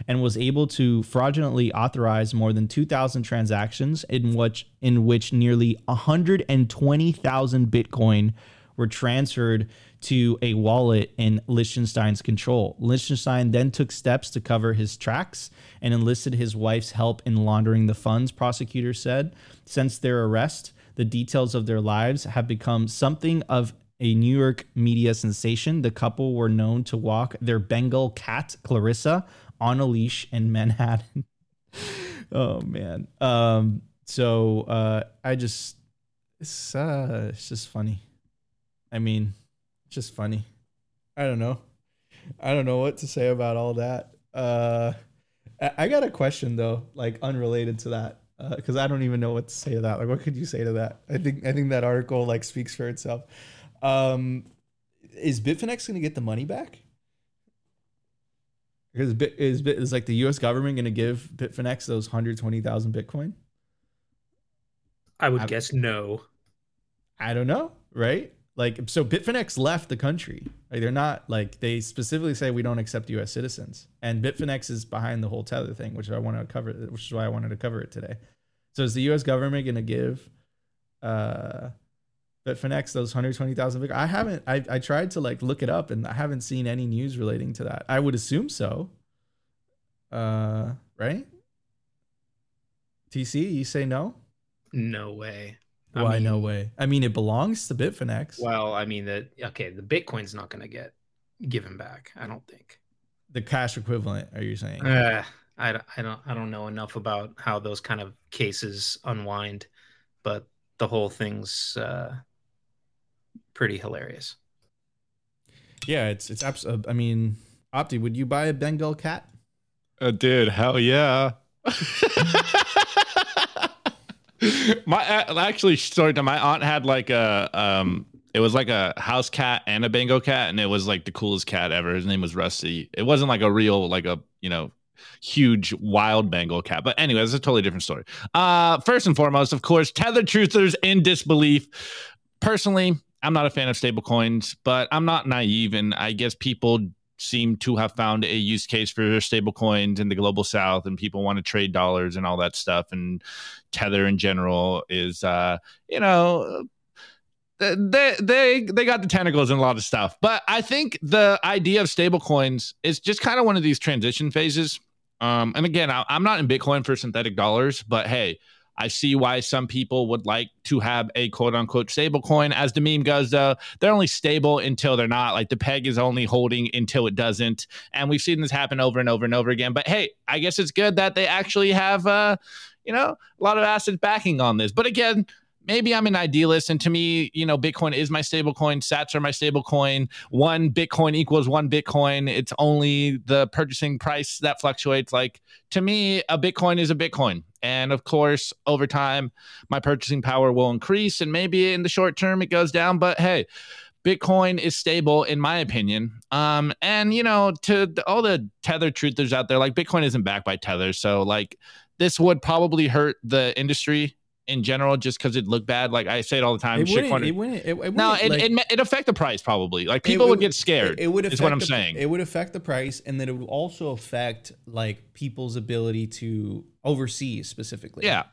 and was able to fraudulently authorize more than 2,000 transactions in which, in which nearly 120,000 Bitcoin were transferred to a wallet in Lichtenstein's control. Lichtenstein then took steps to cover his tracks and enlisted his wife's help in laundering the funds, prosecutors said. Since their arrest, the details of their lives have become something of a New York media sensation. The couple were known to walk their Bengal cat, Clarissa, on a leash in Manhattan. oh, man. Um, so uh, I just, it's, uh, it's just funny. I mean, just funny. I don't know. I don't know what to say about all that. Uh, I got a question though, like unrelated to that, because uh, I don't even know what to say to that. Like, what could you say to that? I think I think that article like speaks for itself. Um, is Bitfinex going to get the money back? Because Bit is Bit is like the U.S. government going to give Bitfinex those hundred twenty thousand Bitcoin? I would I, guess no. I don't know, right? Like so Bitfinex left the country. Like they're not like they specifically say we don't accept US citizens. And Bitfinex is behind the whole tether thing, which I want to cover which is why I wanted to cover it today. So is the US government going to give uh Bitfinex those 120,000 I haven't I I tried to like look it up and I haven't seen any news relating to that. I would assume so. Uh right? TC, you say no? No way. Why mean, no way? I mean, it belongs to Bitfinex. Well, I mean that. Okay, the Bitcoin's not going to get given back. I don't think. The cash equivalent? Are you saying? Uh, I, I don't I don't know enough about how those kind of cases unwind, but the whole thing's uh, pretty hilarious. Yeah, it's it's absolutely. I mean, Opti, would you buy a Bengal cat? Uh, dude, hell yeah. my actually story time. My aunt had like a um, it was like a house cat and a Bengal cat, and it was like the coolest cat ever. His name was Rusty. It wasn't like a real like a you know huge wild Bengal cat. But anyway, it's a totally different story. Uh, first and foremost, of course, tether truthers in disbelief. Personally, I'm not a fan of stablecoins, but I'm not naive, and I guess people seem to have found a use case for stablecoins in the global south and people want to trade dollars and all that stuff and tether in general is uh you know they they they got the tentacles in a lot of stuff. But I think the idea of stable coins is just kind of one of these transition phases. Um, and again, I, I'm not in Bitcoin for synthetic dollars, but hey, I see why some people would like to have a quote unquote stable coin. As the meme goes, though, they're only stable until they're not. Like the peg is only holding until it doesn't. And we've seen this happen over and over and over again. But hey, I guess it's good that they actually have, uh, you know, a lot of assets backing on this. But again, maybe I'm an idealist, and to me, you know, Bitcoin is my stable coin. Sats are my stable coin. One Bitcoin equals one Bitcoin. It's only the purchasing price that fluctuates. Like to me, a Bitcoin is a Bitcoin, and of course, over time, my purchasing power will increase, and maybe in the short term it goes down. But hey. Bitcoin is stable, in my opinion. Um, and you know, to all the tether truthers out there, like Bitcoin isn't backed by Tether, so like this would probably hurt the industry in general just because it looked bad. Like I say it all the time. It wouldn't, it wouldn't, it, it wouldn't, no, it, like, it, it affect the price probably. Like people would, would, get scared. It, would affect is what I'm the, saying. It would affect the price, and then it would also affect like people's ability to oversee specifically. Yeah.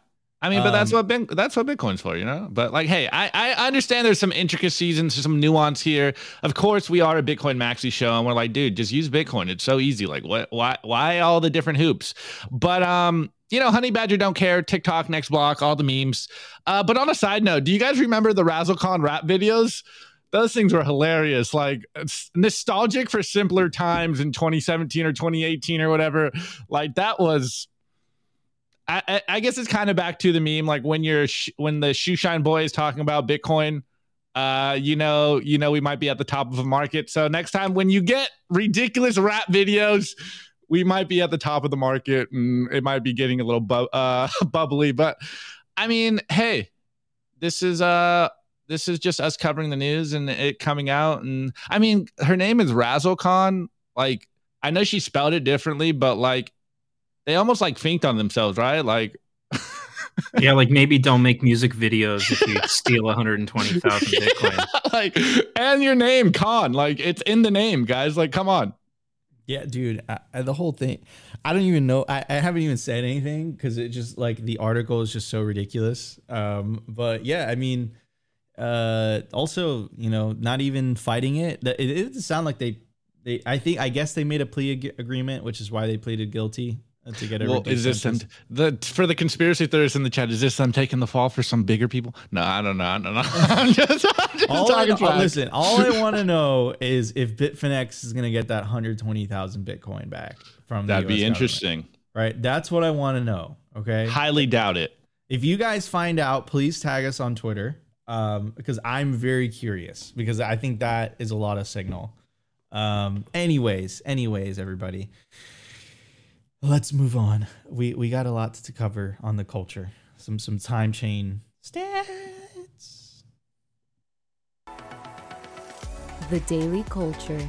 I mean, but that's um, what that's what Bitcoin's for, you know. But like, hey, I I understand there's some intricacies and some nuance here. Of course, we are a Bitcoin maxi show, and we're like, dude, just use Bitcoin. It's so easy. Like, what? Why? Why all the different hoops? But um, you know, Honey Badger don't care, TikTok, next block, all the memes. Uh, but on a side note, do you guys remember the Razzlekhan rap videos? Those things were hilarious. Like nostalgic for simpler times in 2017 or 2018 or whatever. Like that was. I, I guess it's kind of back to the meme, like when you're sh- when the shoe shine boy is talking about Bitcoin, uh, you know, you know, we might be at the top of a market. So next time when you get ridiculous rap videos, we might be at the top of the market and it might be getting a little bu- uh, bubbly. But I mean, hey, this is uh this is just us covering the news and it coming out. And I mean, her name is Razzlekhan. Like, I know she spelled it differently, but like they almost like finked on themselves, right? Like yeah, like maybe don't make music videos if you steal 120,000 Bitcoin. like, and your name, Con. Like, it's in the name, guys. Like, come on. Yeah, dude, I, I, the whole thing. I don't even know. I, I haven't even said anything because it just like the article is just so ridiculous. Um, but yeah, I mean, uh, also you know, not even fighting it. It, it doesn't sound like they. They, I think, I guess they made a plea ag- agreement, which is why they pleaded guilty to get well, is this them, the for the conspiracy theorists in the chat? Is this them taking the fall for some bigger people? No, I don't know. I don't know. I'm just, I'm just all talking I, Listen, all I want to know is if Bitfinex is going to get that hundred twenty thousand Bitcoin back from. That'd be interesting, right? That's what I want to know. Okay, highly doubt it. If you guys find out, please tag us on Twitter um, because I'm very curious because I think that is a lot of signal. Um, anyways, anyways, everybody let's move on. We we got a lot to cover on the culture. Some some time chain stats. The Daily Culture.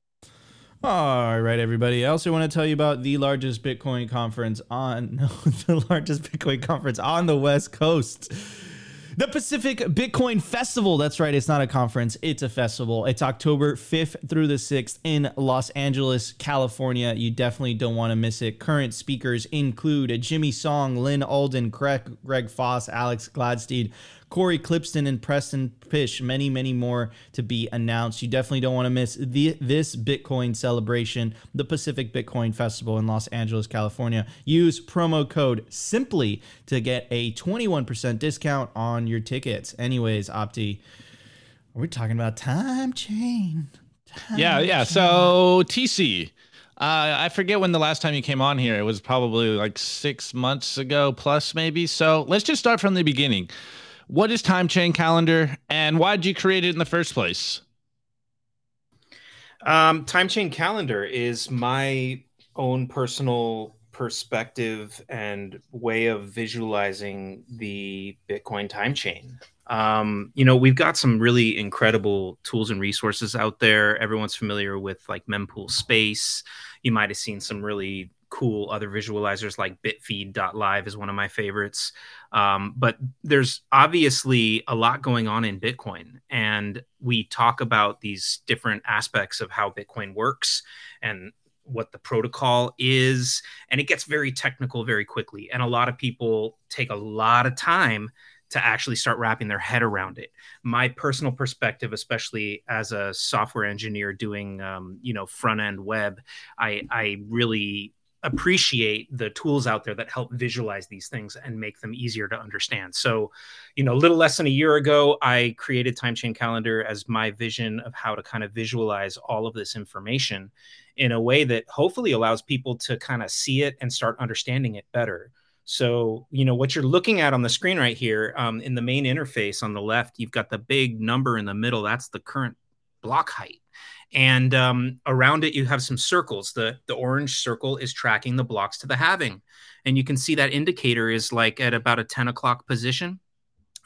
All right, everybody. I also want to tell you about the largest Bitcoin conference on no, the largest Bitcoin conference on the West Coast. The Pacific Bitcoin Festival. That's right. It's not a conference, it's a festival. It's October 5th through the 6th in Los Angeles, California. You definitely don't want to miss it. Current speakers include Jimmy Song, Lyn Alden, Greg, Greg Foss, Alex Gladstein, Cory Klippsten and Preston Pysh, many, many more to be announced. You definitely don't want to miss the, this Bitcoin celebration, the Pacific Bitcoin Festival in Los Angeles, California. Use promo code SIMPLY to get a 21% discount on your tickets. Anyways, Opti, are we talking about time chain? Time yeah, yeah. Chain. So TC. Uh, I forget when the last time you came on here. It was probably like six months ago, plus maybe. So let's just start from the beginning what is Time Chain Calendar and why did you create it in the first place? Um, Time Chain Calendar is my own personal perspective and way of visualizing the Bitcoin time chain. Um, you know, we've got some really incredible tools and resources out there. Everyone's familiar with like Mempool Space. You might have seen some really cool other visualizers like bitfeed.live is one of my favorites. Um, but there's obviously a lot going on in Bitcoin. And we talk about these different aspects of how Bitcoin works and what the protocol is. And it gets very technical very quickly. And a lot of people take a lot of time to actually start wrapping their head around it. My personal perspective, especially as a software engineer doing, um, you know, front end web, I, I really appreciate the tools out there that help visualize these things and make them easier to understand. So, you know, a little less than a year ago, I created Time Chain Calendar as my vision of how to kind of visualize all of this information in a way that hopefully allows people to kind of see it and start understanding it better. So, you know, what you're looking at on the screen right here um, in the main interface on the left, you've got the big number in the middle. That's the current block height and um, around it you have some circles. The the orange circle is tracking the blocks to the halving and you can see that indicator is like at about a 10 o'clock position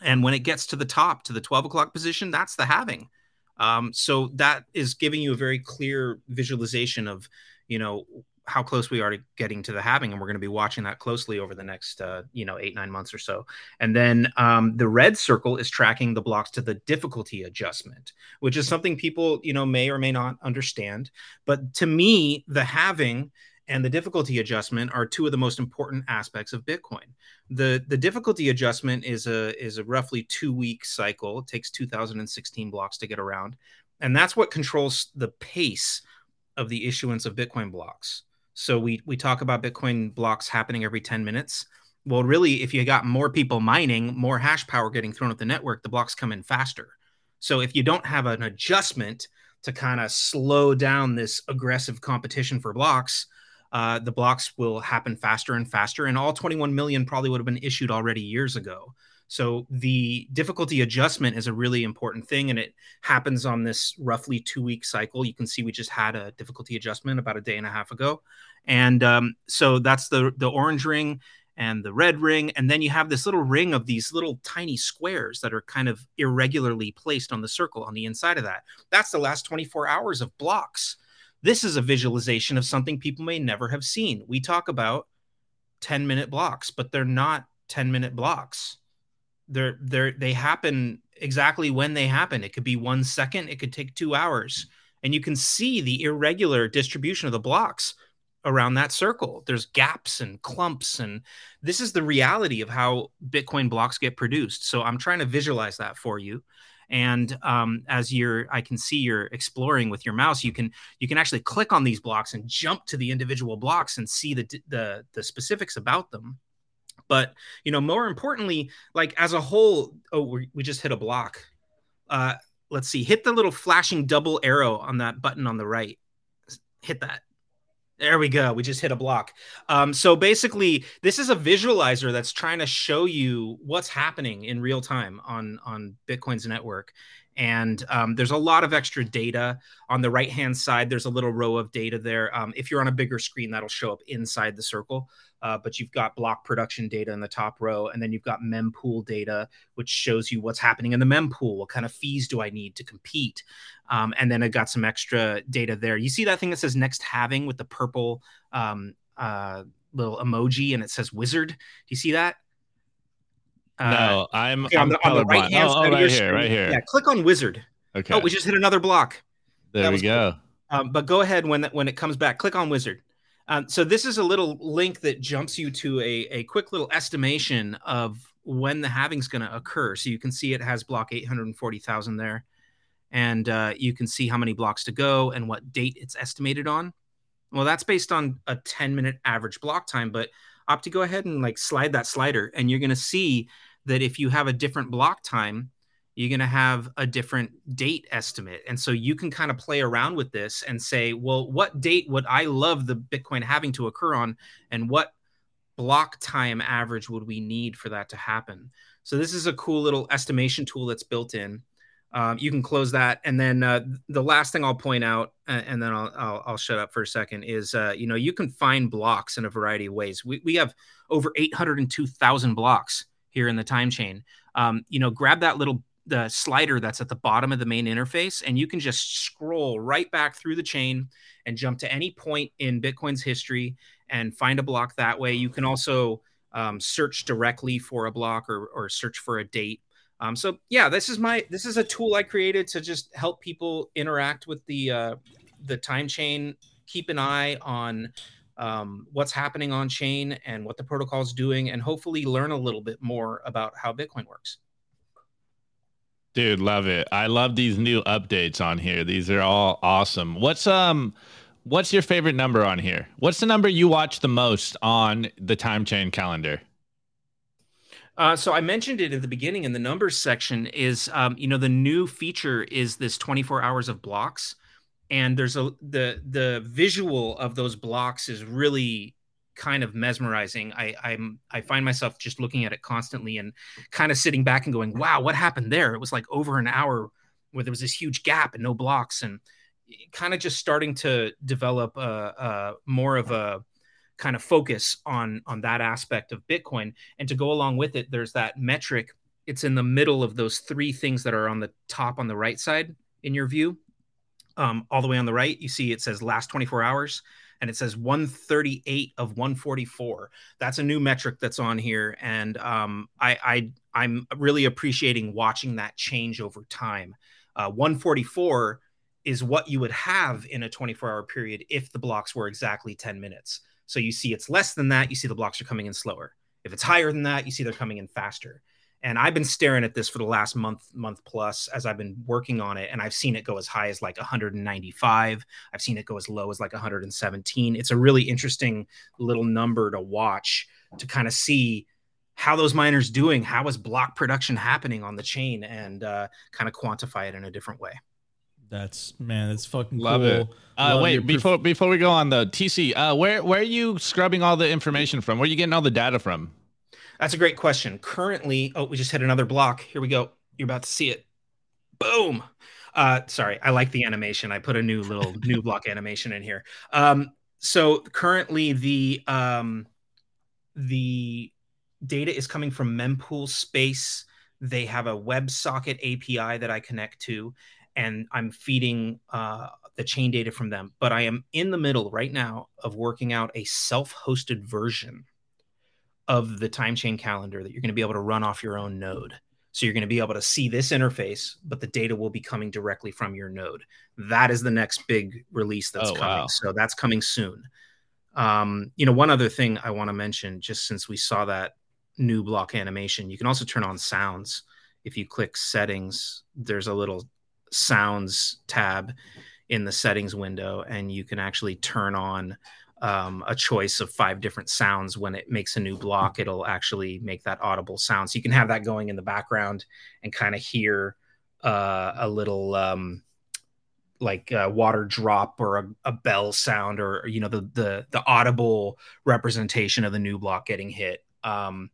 and when it gets to the top to the 12 o'clock position that's the halving. Um, so that is giving you a very clear visualization of you know how close we are to getting to the halving and we're going to be watching that closely over the next uh, you know eight nine months or so. And then um, the red circle is tracking the blocks to the difficulty adjustment which is something people you know may or may not understand. But to me the halving and the difficulty adjustment are two of the most important aspects of bitcoin. The the difficulty adjustment is a is a roughly two week cycle. It takes 2016 blocks to get around. And that's what controls the pace of the issuance of bitcoin blocks so we we talk about Bitcoin blocks happening every 10 minutes. Well, really, if you got more people mining, more hash power getting thrown at the network, the blocks come in faster. So if you don't have an adjustment to kind of slow down this aggressive competition for blocks, uh, the blocks will happen faster and faster. And all 21 million probably would have been issued already years ago. So the difficulty adjustment is a really important thing, and it happens on this roughly two week cycle. You can see we just had a difficulty adjustment about a day and a half ago, and um, so that's the the orange ring and the red ring, and then you have this little ring of these little tiny squares that are kind of irregularly placed on the circle on the inside of that. That's the last 24 hours of blocks. This is a visualization of something people may never have seen. We talk about 10 minute blocks, but they're not 10 minute blocks they're they're they happen exactly when they happen. It could be one second it could take two hours. And you can see the irregular distribution of the blocks around that circle. There's gaps and clumps and this is the reality of how bitcoin blocks get produced. So i'm trying to visualize that for you. And um, as you're i can see you're exploring with your mouse you can you can actually click on these blocks and jump to the individual blocks and see the the, the specifics about them but you know, more importantly, like as a whole, oh, we, just hit a block. Uh, let's see, hit the little flashing double arrow on that button on the right. Hit that. There we go. We just hit a block. Um, so basically, this is a visualizer that's trying to show you what's happening in real time on on Bitcoin's network. And um, there's a lot of extra data on the right hand side. There's a little row of data there. Um, if you're on a bigger screen, that'll show up inside the circle uh, but you've got block production data in the top row, and then you've got mempool data, which shows you what's happening in the mempool. What kind of fees do I need to compete? Um, and then I got some extra data there. You see that thing that says next halving with the purple um, uh, little emoji, and it says wizard. Do you see that? Uh, no, I'm, okay, I'm on the, on the right hand oh, oh, right here, right here. Yeah, click on wizard. Okay. Oh, we just hit another block. There we go. Cool. Um, but go ahead when when it comes back. Click on wizard. Um, so this is a little link that jumps you to a, a quick little estimation of when the halving is going to occur. So you can see it has block 840,000 there. And uh, you can see how many blocks to go and what date it's estimated on. Well, that's based on a 10 minute average block time, but opt to go ahead and like slide that slider. And you're going to see that if you have a different block time, you're going to have a different date estimate. And so you can kind of play around with this and say, well, what date would I love the Bitcoin halving to occur on? And what block time average would we need for that to happen? So this is a cool little estimation tool that's built in. Um, you can close that, and then uh, the last thing I'll point out, and then I'll, I'll, I'll shut up for a second, is uh, you know you can find blocks in a variety of ways. We we have over eight hundred and two thousand blocks here in the time chain. Um, you know, grab that little the slider that's at the bottom of the main interface, and you can just scroll right back through the chain and jump to any point in Bitcoin's history and find a block that way. You can also um, search directly for a block or, or search for a date. Um, so yeah, this is my this is a tool I created to just help people interact with the uh, the time chain. Keep an eye on um, what's happening on chain and what the protocol is doing, and hopefully learn a little bit more about how Bitcoin works. Dude, love it. I love these new updates on here. These are all awesome. What's um what's your favorite number on here? What's the number you watch the most on the time chain calendar? Uh, so I mentioned it at the beginning in the numbers section. Is um, you know the new feature is this 24 hours of blocks, and there's a the the visual of those blocks is really kind of mesmerizing. I I'm I find myself just looking at it constantly and kind of sitting back and going, "Wow, what happened there?" It was like over an hour where there was this huge gap and no blocks, and kind of just starting to develop a, a more of a kind of focus on on that aspect of bitcoin and to go along with it there's that metric it's in the middle of those three things that are on the top on the right side in your view um, all the way on the right you see it says last 24 hours and it says 138 of 144 that's a new metric that's on here and um, I, I i'm really appreciating watching that change over time uh, 144 is what you would have in a 24 hour period if the blocks were exactly 10 minutes so you see it's less than that, you see the blocks are coming in slower. If it's higher than that, you see they're coming in faster. And I've been staring at this for the last month, month plus as I've been working on it. And I've seen it go as high as like 195. I've seen it go as low as like 117. It's a really interesting little number to watch to kind of see how those miners doing, how is block production happening on the chain, and uh, kind of quantify it in a different way. That's man, that's fucking love cool. it. Uh, wait, proof- before before we go on the TC, uh, where where are you scrubbing all the information from? Where are you getting all the data from? That's a great question. Currently, oh, we just hit another block. Here we go. You're about to see it. Boom. Uh, sorry, I like the animation. I put a new little new block animation in here. Um, so currently the um, the data is coming from mempool space. They have a WebSocket API that I connect to, and I'm feeding uh, the chain data from them. But I am in the middle right now of working out a self hosted version of the time chain calendar that you're going to be able to run off your own node. So you're going to be able to see this interface, but the data will be coming directly from your node. That is the next big release that's oh, coming. Wow. So that's coming soon. Um, you know, one other thing I want to mention, just since we saw that new block animation, you can also turn on sounds. If you click settings, there's a little sounds tab in the settings window, and you can actually turn on um, a choice of five different sounds when it makes a new block. It'll actually make that audible sound, so you can have that going in the background and kind of hear uh, a little. Um, like a water drop or a, a, bell sound or you know the the the audible representation of the new block getting hit um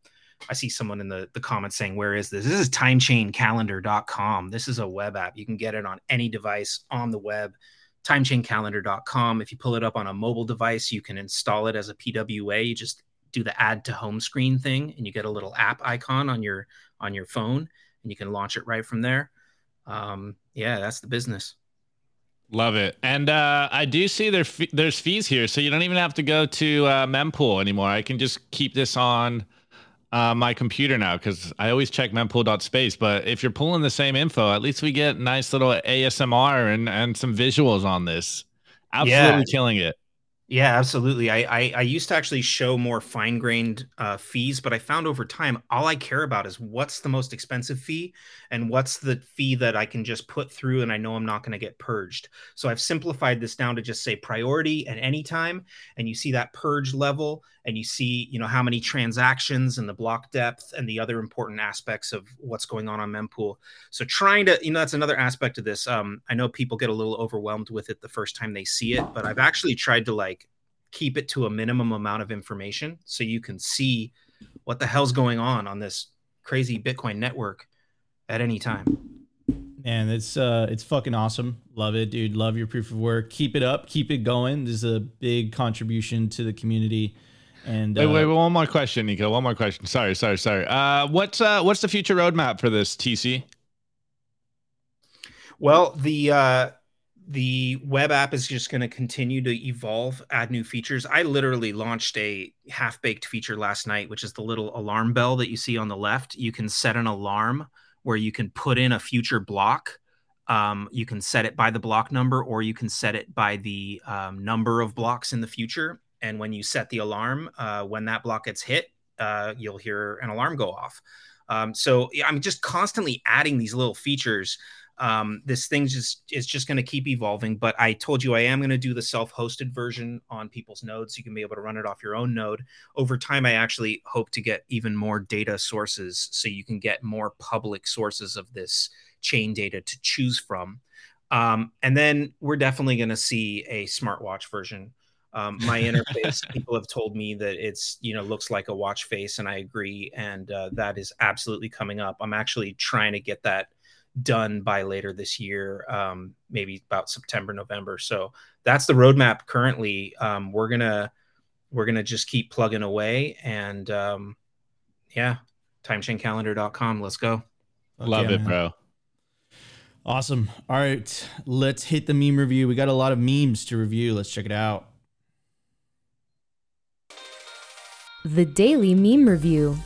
I see someone in the, the comments saying, Where is this? This is timechaincalendar.com. This is a web app. You can get it on any device on the web. Timechaincalendar.com. If you pull it up on a mobile device, you can install it as a PWA. You just do the add to home screen thing and you get a little app icon on your on your phone and you can launch it right from there. Um, yeah, that's the business. Love it. And uh, I do see there f- there's fees here, so you don't even have to go to uh, mempool anymore. I can just keep this on uh, my computer now because I always check mempool.space. But if you're pulling the same info, at least we get nice little ASMR and, and some visuals on this. Absolutely yeah. killing it. Yeah, absolutely. I, I, I used to actually show more fine grained uh, fees, but I found over time all I care about is what's the most expensive fee and what's the fee that I can just put through and I know I'm not going to get purged. So I've simplified this down to just say priority and anytime, and you see that purge level, and you see you know how many transactions and the block depth and the other important aspects of what's going on on mempool. So trying to you know that's another aspect of this. Um, I know people get a little overwhelmed with it the first time they see it, but I've actually tried to like keep it to a minimum amount of information so you can see what the hell's going on on this crazy Bitcoin network at any time. Man, it's uh it's fucking awesome. Love it, dude. Love your proof of work. Keep it up. Keep it going. This is a big contribution to the community. And wait, uh, wait, one more question, Nico. One more question. Sorry, sorry, sorry. Uh, what's uh, what's the future roadmap for this TC? Well, the uh, the web app is just going to continue to evolve, add new features. I literally launched a half baked feature last night, which is the little alarm bell that you see on the left. You can set an alarm where you can put in a future block. Um, you can set it by the block number, or you can set it by the um, number of blocks in the future. And when you set the alarm, uh, when that block gets hit, uh, you'll hear an alarm go off. Um, so I'm just constantly adding these little features um, this thing just is just going to keep evolving. But I told you I am going to do the self-hosted version on people's nodes. So you can be able to run it off your own node. Over time, I actually hope to get even more data sources, so you can get more public sources of this chain data to choose from. Um, and then we're definitely going to see a smartwatch version. Um, my interface, people have told me that it's you know looks like a watch face, and I agree. And uh, that is absolutely coming up. I'm actually trying to get that done by later this year, um, maybe about September, November. So that's the roadmap currently. Um, we're gonna we're gonna just keep plugging away, and um, yeah, timechaincalendar.com. Let's go. Love it, man. bro. Awesome. All right, let's hit the meme review. We got a lot of memes to review. Let's check it out. The Daily Meme Review.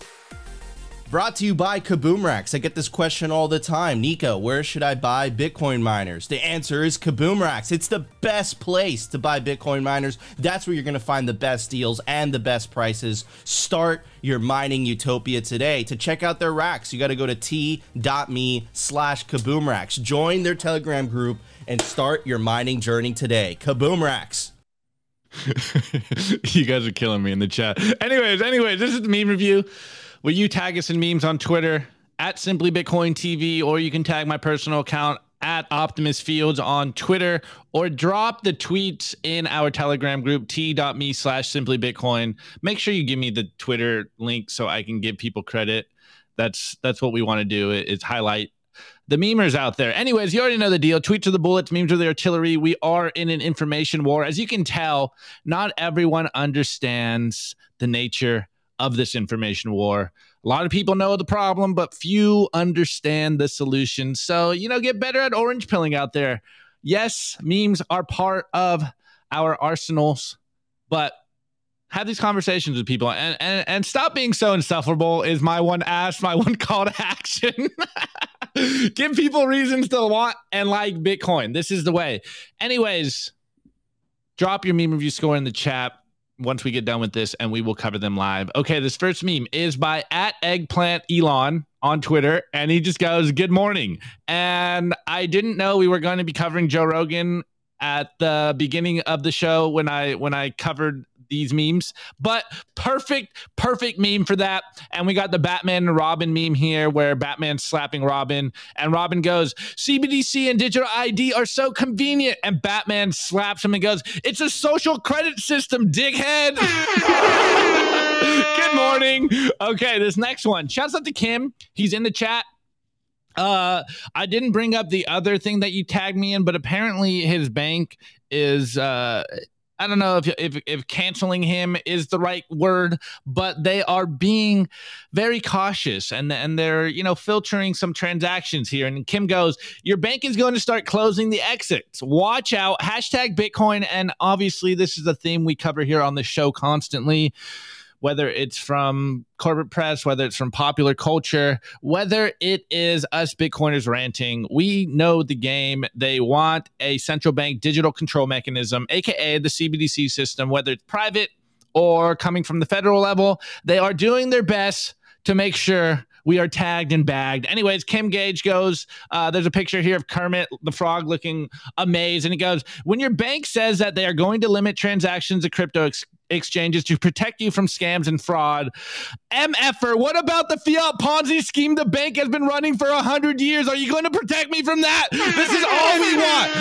Brought to you by Kaboom Racks. I get this question all the time. Nico, where should I buy Bitcoin miners? The answer is Kaboom Racks. It's the best place to buy Bitcoin miners. That's where you're going to find the best deals and the best prices. Start your mining utopia today. To check out their racks, you got to go to t.me slash Kaboom Racks. Join their Telegram group and start your mining journey today. Kaboom Racks. you guys are killing me in the chat. Anyways, anyways, this is the meme review. Will you tag us in memes on Twitter at Simply Bitcoin TV, or you can tag my personal account at Optimist Fields on Twitter, or drop the tweets in our Telegram group t.me slash Simply Bitcoin. Make sure you give me the Twitter link so I can give people credit. That's that's what we want to do. Is highlight the memers out there. Anyways, you already know the deal. Tweets are the bullets, memes are the artillery. We are in an information war. As you can tell, not everyone understands the nature of this information war. A lot of people know the problem, but few understand the solution. So, you know, get better at orange pilling out there. Yes, memes are part of our arsenals, but have these conversations with people and, and, and stop being so insufferable is my one ask, my one call to action. Give people reasons to want and like Bitcoin. This is the way. Anyways, drop your meme review score in the chat once we get done with this and we will cover them live. Okay, this first meme is by at eggplant Elon on Twitter and he just goes, Good morning. And I didn't know we were going to be covering Joe Rogan at the beginning of the show when I when I covered these memes. But perfect, perfect meme for that. And we got the Batman and Robin meme here where Batman's slapping Robin and Robin goes, CBDC and digital ID are so convenient. And Batman slaps him and goes, It's a social credit system, dighead. Good morning. Okay, this next one. Shouts out to Kim. He's in the chat. Uh, I didn't bring up the other thing that you tagged me in, but apparently his bank is uh I don't know if, if if canceling him is the right word, but they are being very cautious and and they're you know filtering some transactions here. And Kim goes, "Your bank is going to start closing the exits. Watch out!" Hashtag Bitcoin, and obviously this is a theme we cover here on the show constantly whether it's from corporate press, whether it's from popular culture, whether it is us Bitcoiners ranting, we know the game. They want a central bank digital control mechanism, aka the CBDC system, whether it's private or coming from the federal level. They are doing their best to make sure we are tagged and bagged. Anyways, Kim Gage goes, uh, there's a picture here of Kermit the Frog looking amazed. And he goes, when your bank says that they are going to limit transactions of crypto ex- exchanges to protect you from scams and fraud. MFer, what about the fiat Ponzi scheme the bank has been running for a hundred years? Are you going to protect me from that? This is all we want.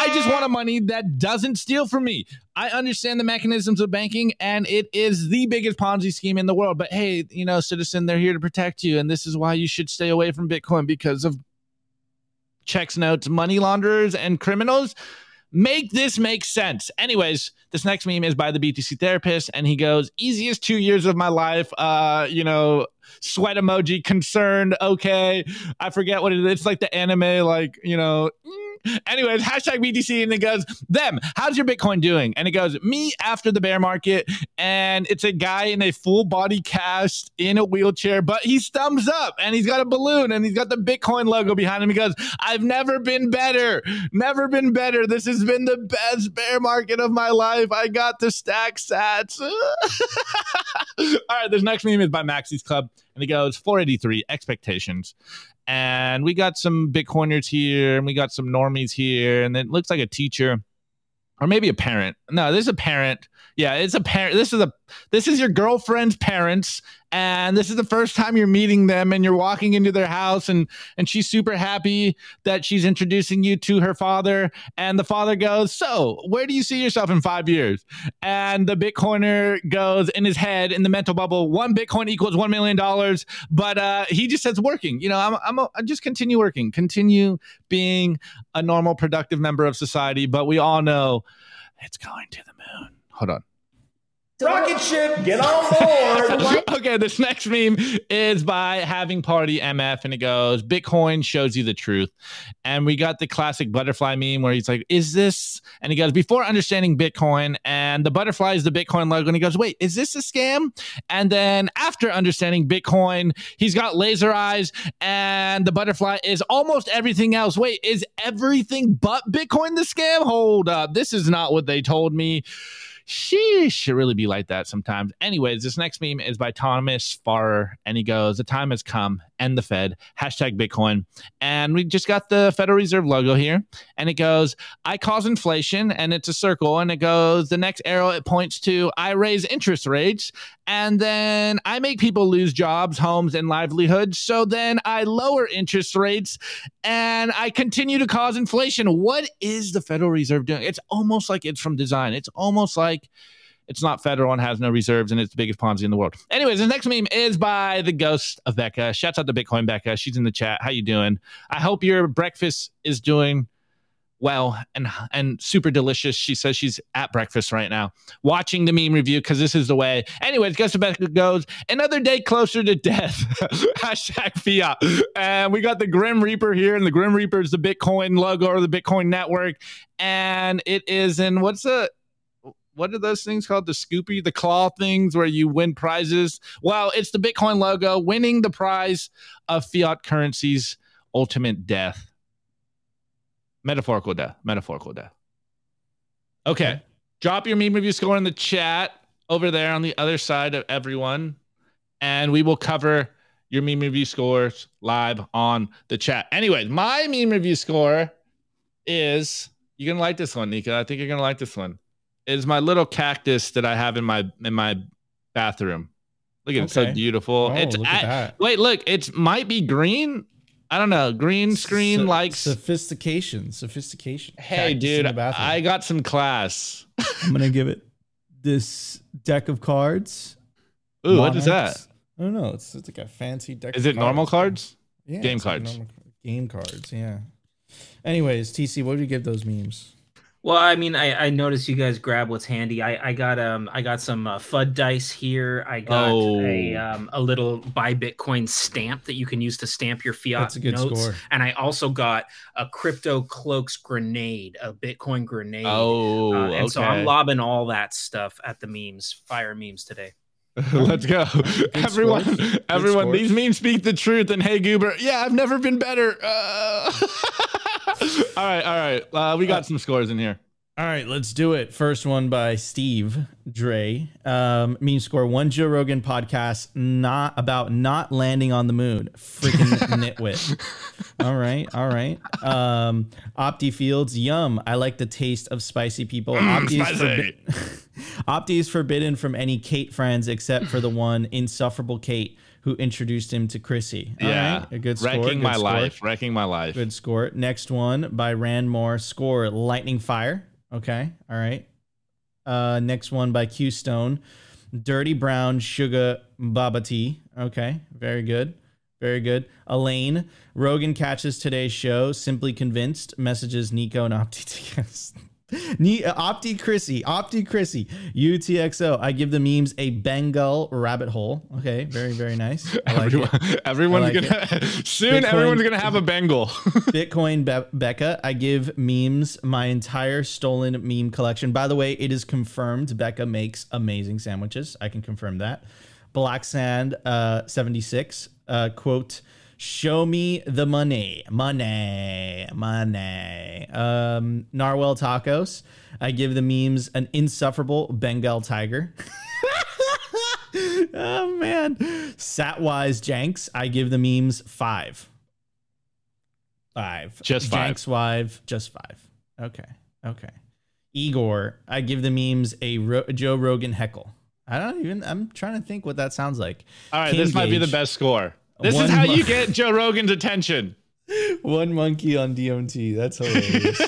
I just want a money that doesn't steal from me. I understand the mechanisms of banking, and it is the biggest Ponzi scheme in the world. But hey, you know, citizen, they're here to protect you, and this is why you should stay away from Bitcoin because of checks notes, money launderers, and criminals. Make this make sense. Anyways, this next meme is by the BTC therapist, and he goes, "Easiest two years of my life." Uh, you know, sweat emoji, concerned. Okay, I forget what it is. It's like the anime, like you know. Mm, Anyways, hashtag BTC, and it goes, them, how's your Bitcoin doing? And it goes, me after the bear market. And it's a guy in a full body cast in a wheelchair, but he's thumbs up and he's got a balloon and he's got the Bitcoin logo behind him. He goes, I've never been better. Never been better. This has been the best bear market of my life. I got to stack sats. All right, this next meme is by Maxie's Club. And he goes, 483 expectations and we got some Bitcoiners here, and we got some normies here, and it looks like a teacher or maybe a parent. No, this is a parent. Yeah, it's a parent. This is a this is your girlfriend's parents, and this is the first time you're meeting them, and you're walking into their house, and and she's super happy that she's introducing you to her father, and the father goes, "So, where do you see yourself in five years?" And the Bitcoiner goes in his head in the mental bubble, one Bitcoin equals one million dollars, but uh, he just says working. You know, I'm I'm a, just continue working, continue being a normal, productive member of society, but we all know it's going to the moon. Hold on. Rocket ship, get on board. okay, this next meme is by Having Party MF, and it goes Bitcoin shows you the truth. And we got the classic butterfly meme where he's like, Is this? And he goes, Before understanding Bitcoin, and the butterfly is the Bitcoin logo. And he goes, Wait, is this a scam? And then after understanding Bitcoin, he's got laser eyes, and the butterfly is almost everything else. Wait, is everything but Bitcoin the scam? Hold up. This is not what they told me sheesh, should really be like that sometimes. Anyways, this next meme is by Thomas Farrer, and he goes, The time has come, and the Fed, hashtag Bitcoin. And we just got the Federal Reserve logo here, and it goes, I cause inflation, and it's a circle, and it goes, the next arrow it points to, I raise interest rates, and then I make people lose jobs, homes, and livelihoods. So then I lower interest rates and I continue to cause inflation. What is the Federal Reserve doing? It's almost like it's from design. It's almost like it's not federal and has no reserves and it's the biggest Ponzi in the world. Anyways, the next meme is by the ghost of Becca. Shouts out to Bitcoin Becca. She's in the chat. How you doing? I hope your breakfast is doing well and and super delicious. She says she's at breakfast right now, watching the meme review because this is the way. Anyways, guess Becca goes another day closer to death. Hashtag fiat. And we got the Grim Reaper here, and the Grim Reaper is the Bitcoin logo or the Bitcoin network, and it is in what's the what are those things called? The Scoopy, the claw things where you win prizes. Well, it's the Bitcoin logo winning the prize of fiat currency's ultimate death. Metaphorical death. Metaphorical death. Okay. okay. Drop your meme review score in the chat over there on the other side of everyone. And we will cover your meme review scores live on the chat. Anyways, my meme review score is you're gonna like this one, Nika. I think you're gonna like this one. Is my little cactus that I have in my in my bathroom. Look at okay. it, so beautiful. Oh, it's look at that. wait, look, it might be green I don't know. Green screen so, like sophistication. Sophistication. Hey, dude, I got some class. I'm gonna give it this deck of cards. Ooh, Monarchs. what is that? I don't know. It's, it's like a fancy deck. Is it cards. normal cards? Yeah, game cards. Like game cards. Yeah. Anyways, TC, what do you give those memes? Well, I mean, I, I noticed you guys grab what's handy. I, I got um I got some uh, FUD dice here. I got oh. a um a little buy Bitcoin stamp that you can use to stamp your fiat That's a good notes. Score. And I also got a crypto cloaks grenade, a Bitcoin grenade. Oh, uh, and okay. so I'm lobbing all that stuff at the memes, fire memes today. Let's go, everyone! scores. everyone, scores. these memes speak the truth. And hey, Goober, yeah, I've never been better. Uh... all right, all right. Uh, we got some scores in here. All right, let's do it. First one by Steve Dre. Um, meme score one Joe Rogan podcast not about not landing on the moon. Freaking nitwit. All right, all right. Um, Opti Fields, yum. I like the taste of spicy people. Mm, Opti, is for spicy. bi- Opti is forbidden from any Kate friends except for the one insufferable Kate who introduced him to Chrissy. All yeah, right, a good score. wrecking good my score. life, wrecking my life. Good score. Next one by Rand Moore. Score Lightning Fire. Okay. All right. Uh, next one by Q Stone. Dirty Brown Sugar Baba Tea. Okay. Very good. Very good. Elaine. Rogan catches today's show. Simply convinced. Messages Nico and Opti. Ne- uh, Opti Chrissy, Opti Chrissy, UTXO. I give the memes a Bengal rabbit hole. Okay, very very nice. I like Everyone, everyone's I like gonna soon. Bitcoin- Everyone's gonna have a Bengal. Bitcoin Be- Becca. I give memes my entire stolen meme collection. By the way, it is confirmed Becca makes amazing sandwiches. I can confirm that. Black Sand uh, 76 uh, quote Show me the money, money, money. Um, Narwhal tacos. I give the memes an insufferable Bengal tiger. oh man, Satwise Janks. I give the memes five. Five. Just five. Janks wife, just five. Okay. Okay. Igor. I give the memes a Ro- Joe Rogan heckle. I don't even. I'm trying to think what that sounds like. All right, King this might be the best score. This One is how you get Joe Rogan's attention. One monkey on DMT. That's hilarious.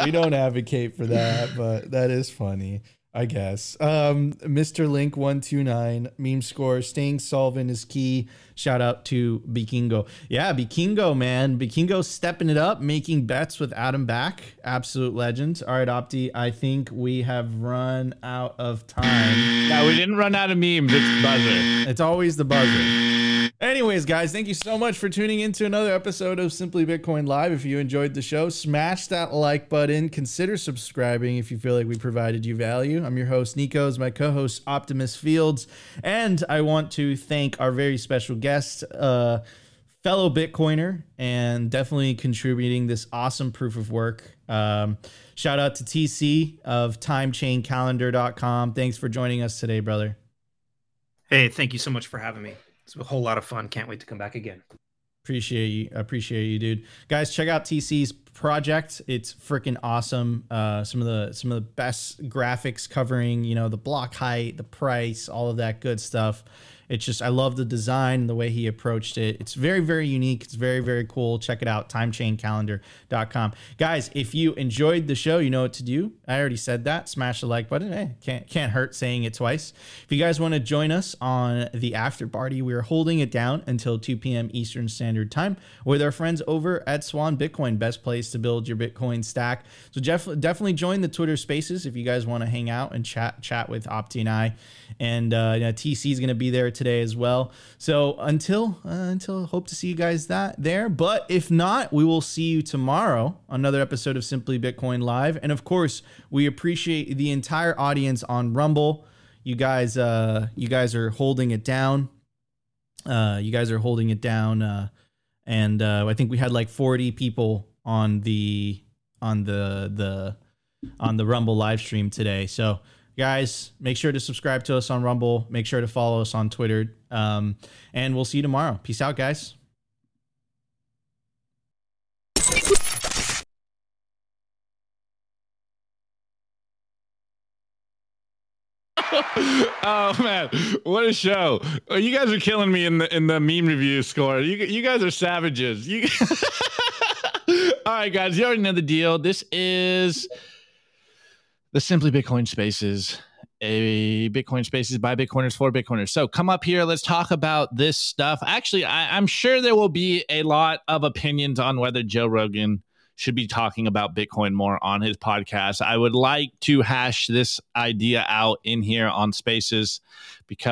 we don't advocate for that, but that is funny, I guess. Um, Mr. Link one two nine meme score. Staying solvent is key. Shout out to Bikingo. Yeah, Bikingo, man. Bikingo stepping it up, making bets with Adam Back. Absolute legend. All right, Opti. I think we have run out of time. No, we didn't run out of memes. It's buzzer. It's always the buzzer. Anyways, guys, thank you so much for tuning in to another episode of Simply Bitcoin Live. If you enjoyed the show, smash that like button. Consider subscribing if you feel like we provided you value. I'm your host, Nico's, my co host, Optimist Fields. And I want to thank our very special guest, uh, fellow Bitcoiner, and definitely contributing this awesome proof of work. Um, shout out to TC of timechaincalendar.com. Thanks for joining us today, brother. Hey, thank you so much for having me. It's a whole lot of fun. Can't wait to come back again. Appreciate you. Appreciate you, dude. Guys, check out TC's project. It's freaking awesome. Uh, some of the some of the best graphics covering, you know, the block height, the price, all of that good stuff. It's just I love the design the way he approached it. It's very very unique. It's very very cool. Check it out timechaincalendar.com. Guys, if you enjoyed the show, you know what to do. I already said that. Smash the like button. Hey, can't can't hurt saying it twice. If you guys want to join us on the after party, we're holding it down until 2 p.m. Eastern Standard Time with our friends over at Swan Bitcoin. Best place to build your Bitcoin stack. So def- definitely join the Twitter Spaces if you guys want to hang out and chat chat with Opti and I. And uh, yeah, TC is going to be there today as well. So until uh, until hope to see you guys that there. But if not, we will see you tomorrow another episode of Simply Bitcoin Live. And of course, we appreciate the entire audience on Rumble. You guys, uh, you guys are holding it down. Uh, you guys are holding it down. Uh, and uh, I think we had like 40 people on the on the the on the Rumble live stream today. So guys, make sure to subscribe to us on Rumble. Make sure to follow us on Twitter. Um, and we'll see you tomorrow. Peace out, guys. oh man, what a show! Oh, You guys are killing me in the in the meme review score. You you guys are savages. You. All right, guys, you already know the deal. This is the Simply Bitcoin Spaces, a Bitcoin Spaces by Bitcoiners for Bitcoiners. So come up here. Let's talk about this stuff. Actually, I, I'm sure there will be a lot of opinions on whether Joe Rogan should be talking about Bitcoin more on his podcast. I would like to hash this idea out in here on Spaces because